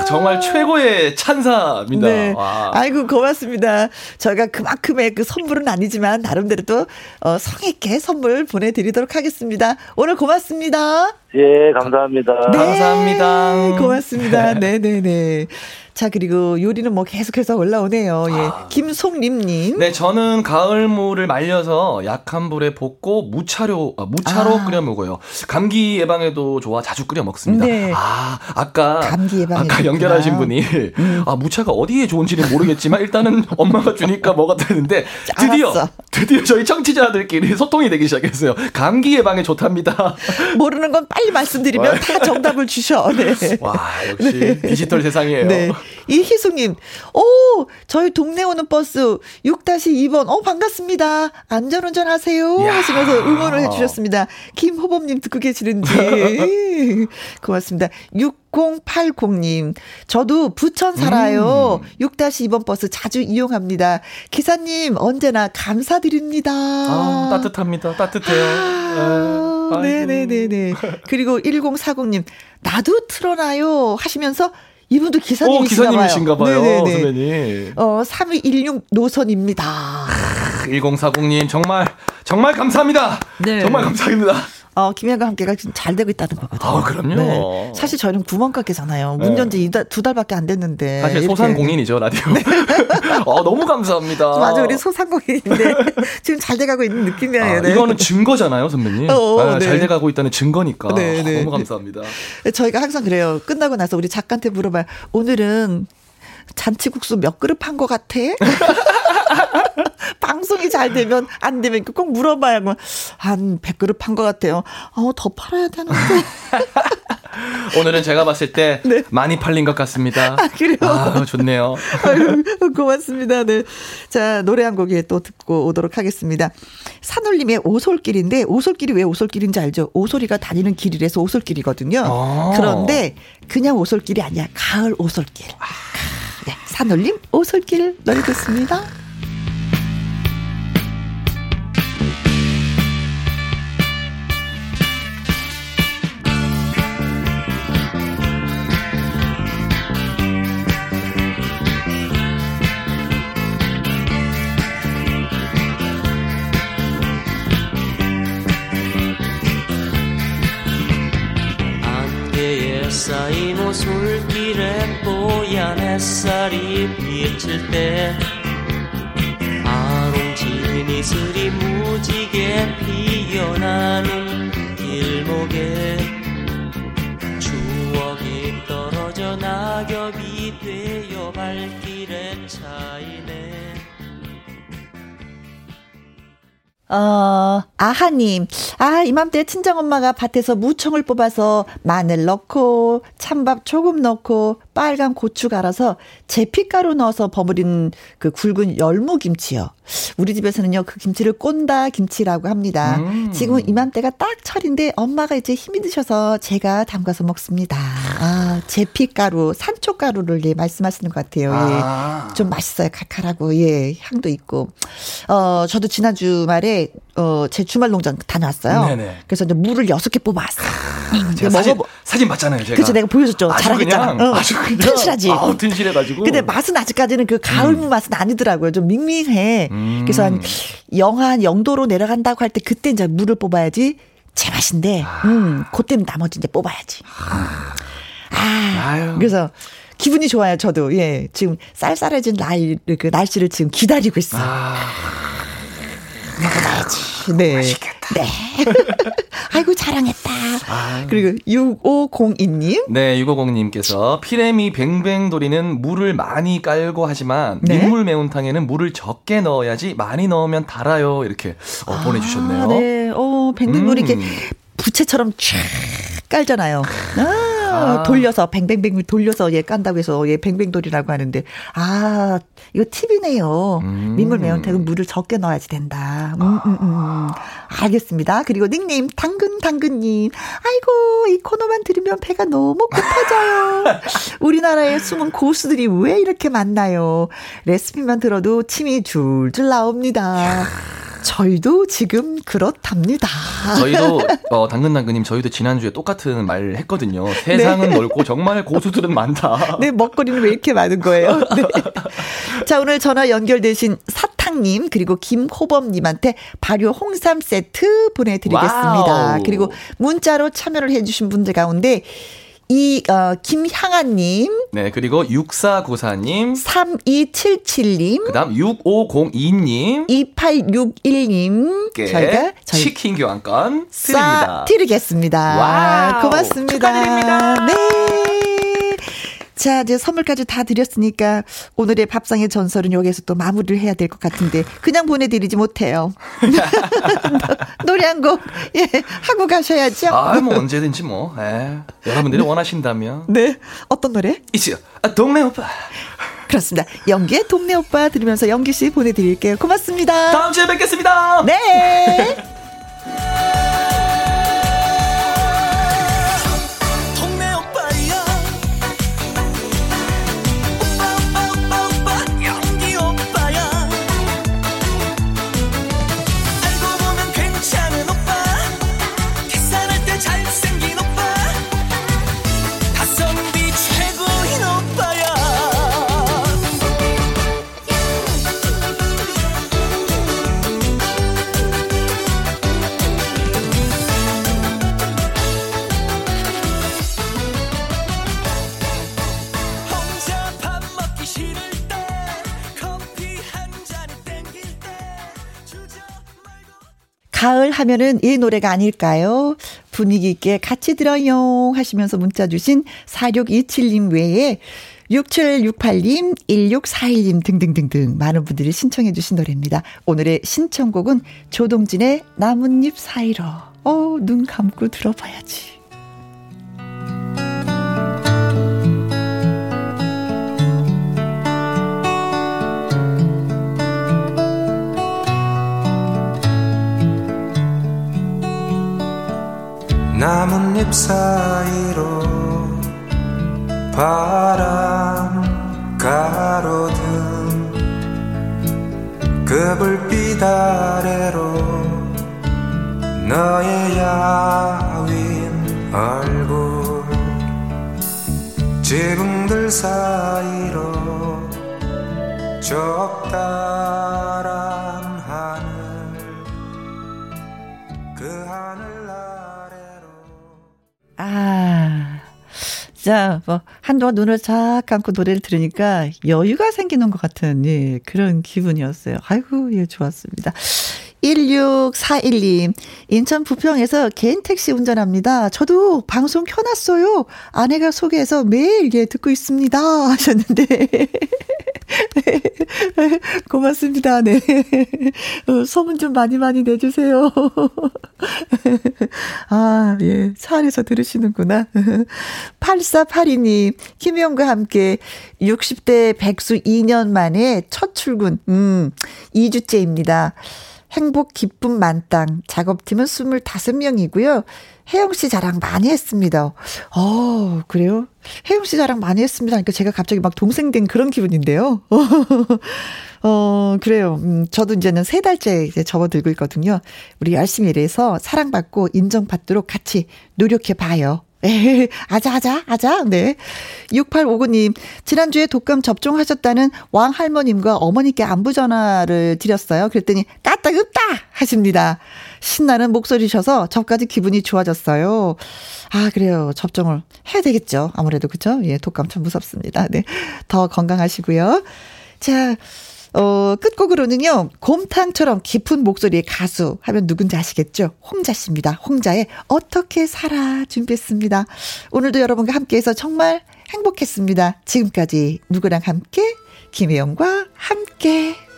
정말 최고의 찬사입니다. 네. 와. 아이고, 고맙습니다. 저희가 그만큼의 그 선물은 아니지만, 나름대로 또, 어, 성있게 선물 보내드리도록 하겠습니다. 오늘 고맙습니다. 예, 감사합니다. 네, 감사합니다. 고맙습니다. 네네네. 자, 그리고 요리는 뭐 계속해서 올라오네요. 예. 아. 김송림님. 네, 저는 가을무를 말려서 약한 불에 볶고 무차로, 아, 무차로 아. 끓여 먹어요. 감기 예방에도 좋아 자주 끓여 먹습니다. 네. 아, 아까. 감기 예방 아까 연결하신 분이, 음. 아, 무차가 어디에 좋은지는 모르겠지만 일단은 엄마가 주니까 먹었다는데 드디어, 알았어. 드디어 저희 청취자들끼리 소통이 되기 시작했어요. 감기 예방에 좋답니다. 모르는 건 빨리 말씀드리면 다 정답을 주셔. 네. 와, 역시 네. 디지털 세상이에요. 네. 이희숙님, 오, 저희 동네 오는 버스 6-2번, 어, 반갑습니다. 안전운전 하세요. 하시면서 응원을 해주셨습니다. 김호범님 듣고 계시는지. 고맙습니다. 6080님, 저도 부천 살아요. 음. 6-2번 버스 자주 이용합니다. 기사님, 언제나 감사드립니다. 아, 따뜻합니다. 따뜻해요. 아, 네. 네네네네. 그리고 1040님, 나도 틀어놔요. 하시면서 이분도 기사님이신가, 어, 기사님이신가 봐요. 네네네. 선배님. 어, 3216 노선입니다. 1040님 정말 정말 감사합니다. 네. 정말 감사합니다. 어, 김혜과 함께가 지금 잘 되고 있다는 거거든요. 아, 그럼요. 네. 사실 저희는 구멍가게잖아요. 문전 지 네. 두 달밖에 안 됐는데. 사실 소상공인이죠, 라디오. 네. 어, 너무 감사합니다. 맞아, 우리 소상공인인데 지금 잘 돼가고 있는 느낌이에요. 아, 네. 이거는 증거잖아요, 선배님. 어, 아, 네. 잘 돼가고 있다는 증거니까. 네, 네. 너무 감사합니다. 저희가 항상 그래요. 끝나고 나서 우리 작가한테 물어봐요. 오늘은 잔치국수 몇 그릇 판것 같아? 방송이 잘 되면 안 되면 꼭 물어봐야 뭐 한 100그릇 판것 같아요. 어, 더 팔아야 되는데. 오늘은 제가 봤을 때 네. 많이 팔린 것 같습니다. 아, 그래요? 아, 좋네요. 아유, 고맙습니다. 네. 자, 노래 한 곡에 또 듣고 오도록 하겠습니다. 산울림의 오솔길인데, 오솔길이 왜 오솔길인지 알죠? 오솔이가 다니는 길이라서 오솔길이거든요. 아. 그런데 그냥 오솔길이 아니야. 가을 오솔길. 아. 네, 산울림 오솔길 노래 듣습니다. 쌓인 오솔길에 뽀얀 햇살이 비칠 때 아롱진 이슬이 무지개 피어나는 길목에 추억이 떨어져 낙엽이 되어 발길에 차이 어, 아하님. 아, 이맘때 친정엄마가 밭에서 무청을 뽑아서 마늘 넣고, 찬밥 조금 넣고, 빨간 고추 갈아서 제피가루 넣어서 버무린 그 굵은 열무김치요. 우리 집에서는요, 그 김치를 꼰다 김치라고 합니다. 음. 지금은 이맘때가 딱 철인데 엄마가 이제 힘이 드셔서 제가 담가서 먹습니다. 아, 제피가루, 산초가루를 예, 말씀하시는 것 같아요. 예. 아. 좀 맛있어요. 칼칼하고, 예, 향도 있고. 어, 저도 지난 주말에 어, 제 주말 농장 다녀왔어요. 네네. 그래서 이제 물을 여섯 개 뽑아왔어요. 아, 제가 사진, 사진 봤잖아요, 제가. 그쵸, 내가 보여줬죠. 잘하겠잖아. 어, 아주 그냥. 튼실하지. 아우, 튼실해가지고. 근데 맛은 아직까지는 그 가을 무 음. 맛은 아니더라고요. 좀 밍밍해. 음. 그래서 한 영한 영도로 내려간다고 할 때 그때 이제 물을 뽑아야지 제맛인데, 아. 음, 그때는 나머지 이제 뽑아야지. 아, 아 그래서 기분이 좋아요, 저도. 예. 지금 쌀쌀해진 날, 그 날씨를 지금 기다리고 있어요. 아. 먹어야지. 네. 맛있겠다. 네. 아이고, 자랑했다. 아. 그리고 6502님. 네, 6502님께서 피레미 뱅뱅돌이는 물을 많이 깔고 하지만 네? 민물 매운탕에는 물을 적게 넣어야지 많이 넣으면 달아요. 이렇게 어, 아, 보내주셨네요. 네, 어, 뱅뱅돌이 음. 이렇게 부채처럼 쫙 깔잖아요. 아. 아. 돌려서 뱅뱅뱅 돌려서 얘 깐다고 해서 얘 뱅뱅돌이라고 하는데 아 이거 팁이네요. 음. 민물 매운탕은 물을 적게 넣어야지 된다. 음, 음, 음. 음. 알겠습니다. 그리고 닉네임 당근 당근님 아이고 이 코너만 들으면 배가 너무 고파져요. 우리나라에 숨은 고수들이 왜 이렇게 많나요? 레시피만 들어도 침이 줄줄 나옵니다. 저희도 지금 그렇답니다. 저희도 어, 당근당근님 저희도 지난주에 똑같은 말 했거든요. 세상은 네. 넓고 정말 고수들은 많다. 네, 먹거리는 왜 이렇게 많은 거예요? 네. 자, 오늘 전화 연결되신 사탕님 그리고 김호범님한테 발효 홍삼 세트 보내드리겠습니다. wow. 그리고 문자로 참여를 해주신 분들 가운데 이, 어, 김향아님. 네, 그리고 6494님. 3277님. 그 다음 6502님. 2861님. 저희가 저희 치킨 교환권 드립니다. 드리겠습니다. 와 고맙습니다. 축하드립니다. 네. 자, 이제 선물까지 다 드렸으니까 오늘의 밥상의 전설은 여기에서 또 마무리를 해야 될 것 같은데 그냥 보내드리지 못해요. 노래 한 곡, 예, 하고 가셔야죠. 아, 뭐 언제든지 뭐, 예. 여러분들이 네. 원하신다면. 네. 어떤 노래? 있어요. 아, 동네 오빠. 그렇습니다. 연기의 동네 오빠 들으면서 연기 씨 보내드릴게요. 고맙습니다. 다음 주에 뵙겠습니다. 네. 가을 하면은 이 노래가 아닐까요? 분위기 있게 같이 들어요 하시면서 문자 주신 4627님 외에 6768님, 1641님 등등등등 많은 분들이 신청해 주신 노래입니다. 오늘의 신청곡은 조동진의 나뭇잎 사이로. 어, 눈 감고 들어봐야지. 나뭇잎 사이로 바람 가로등 그 불빛 아래로 너의 야윈 얼굴 지붕들 사이로 적다 자, 뭐, 한동안 눈을 쫙 감고 노래를 들으니까 여유가 생기는 것 같은, 예, 그런 기분이었어요. 아이고, 예, 좋았습니다. 1641님, 인천 부평에서 개인 택시 운전합니다. 저도 방송 켜놨어요. 아내가 소개해서 매일 예, 듣고 있습니다. 하셨는데. 네. 고맙습니다. 네. 어, 소문 좀 많이 많이 내주세요. 아, 예. 차 안에서 들으시는구나. 8482님, 김희영과 함께 60대 백수 2년 만에 첫 출근, 음, 2주째입니다. 행복 기쁨 만땅. 작업팀은 25명이고요. 혜영 씨 자랑 많이 했습니다. 어, 그래요? 혜영 씨 자랑 많이 했습니다. 그러니까 제가 갑자기 막 동생 된 그런 기분인데요. 어, 그래요. 음, 저도 이제는 세 달째 이제 접어들고 있거든요. 우리 열심히 일해서 사랑받고 인정받도록 같이 노력해 봐요. 에 아자, 아자, 아자. 네. 6859님, 지난주에 독감 접종하셨다는 왕 할머님과 어머니께 안부 전화를 드렸어요. 그랬더니, 까딱 없다! 하십니다. 신나는 목소리셔서 저까지 기분이 좋아졌어요. 아, 그래요. 접종을 해야 되겠죠. 아무래도, 그죠? 예, 독감 참 무섭습니다. 네. 더 건강하시고요. 자, 어, 끝곡으로는요, 곰탕처럼 깊은 목소리의 가수 하면 누군지 아시겠죠? 홍자 씨입니다. 홍자의 어떻게 살아 준비했습니다. 오늘도 여러분과 함께해서 정말 행복했습니다. 지금까지 누구랑 함께? 김혜영과 함께.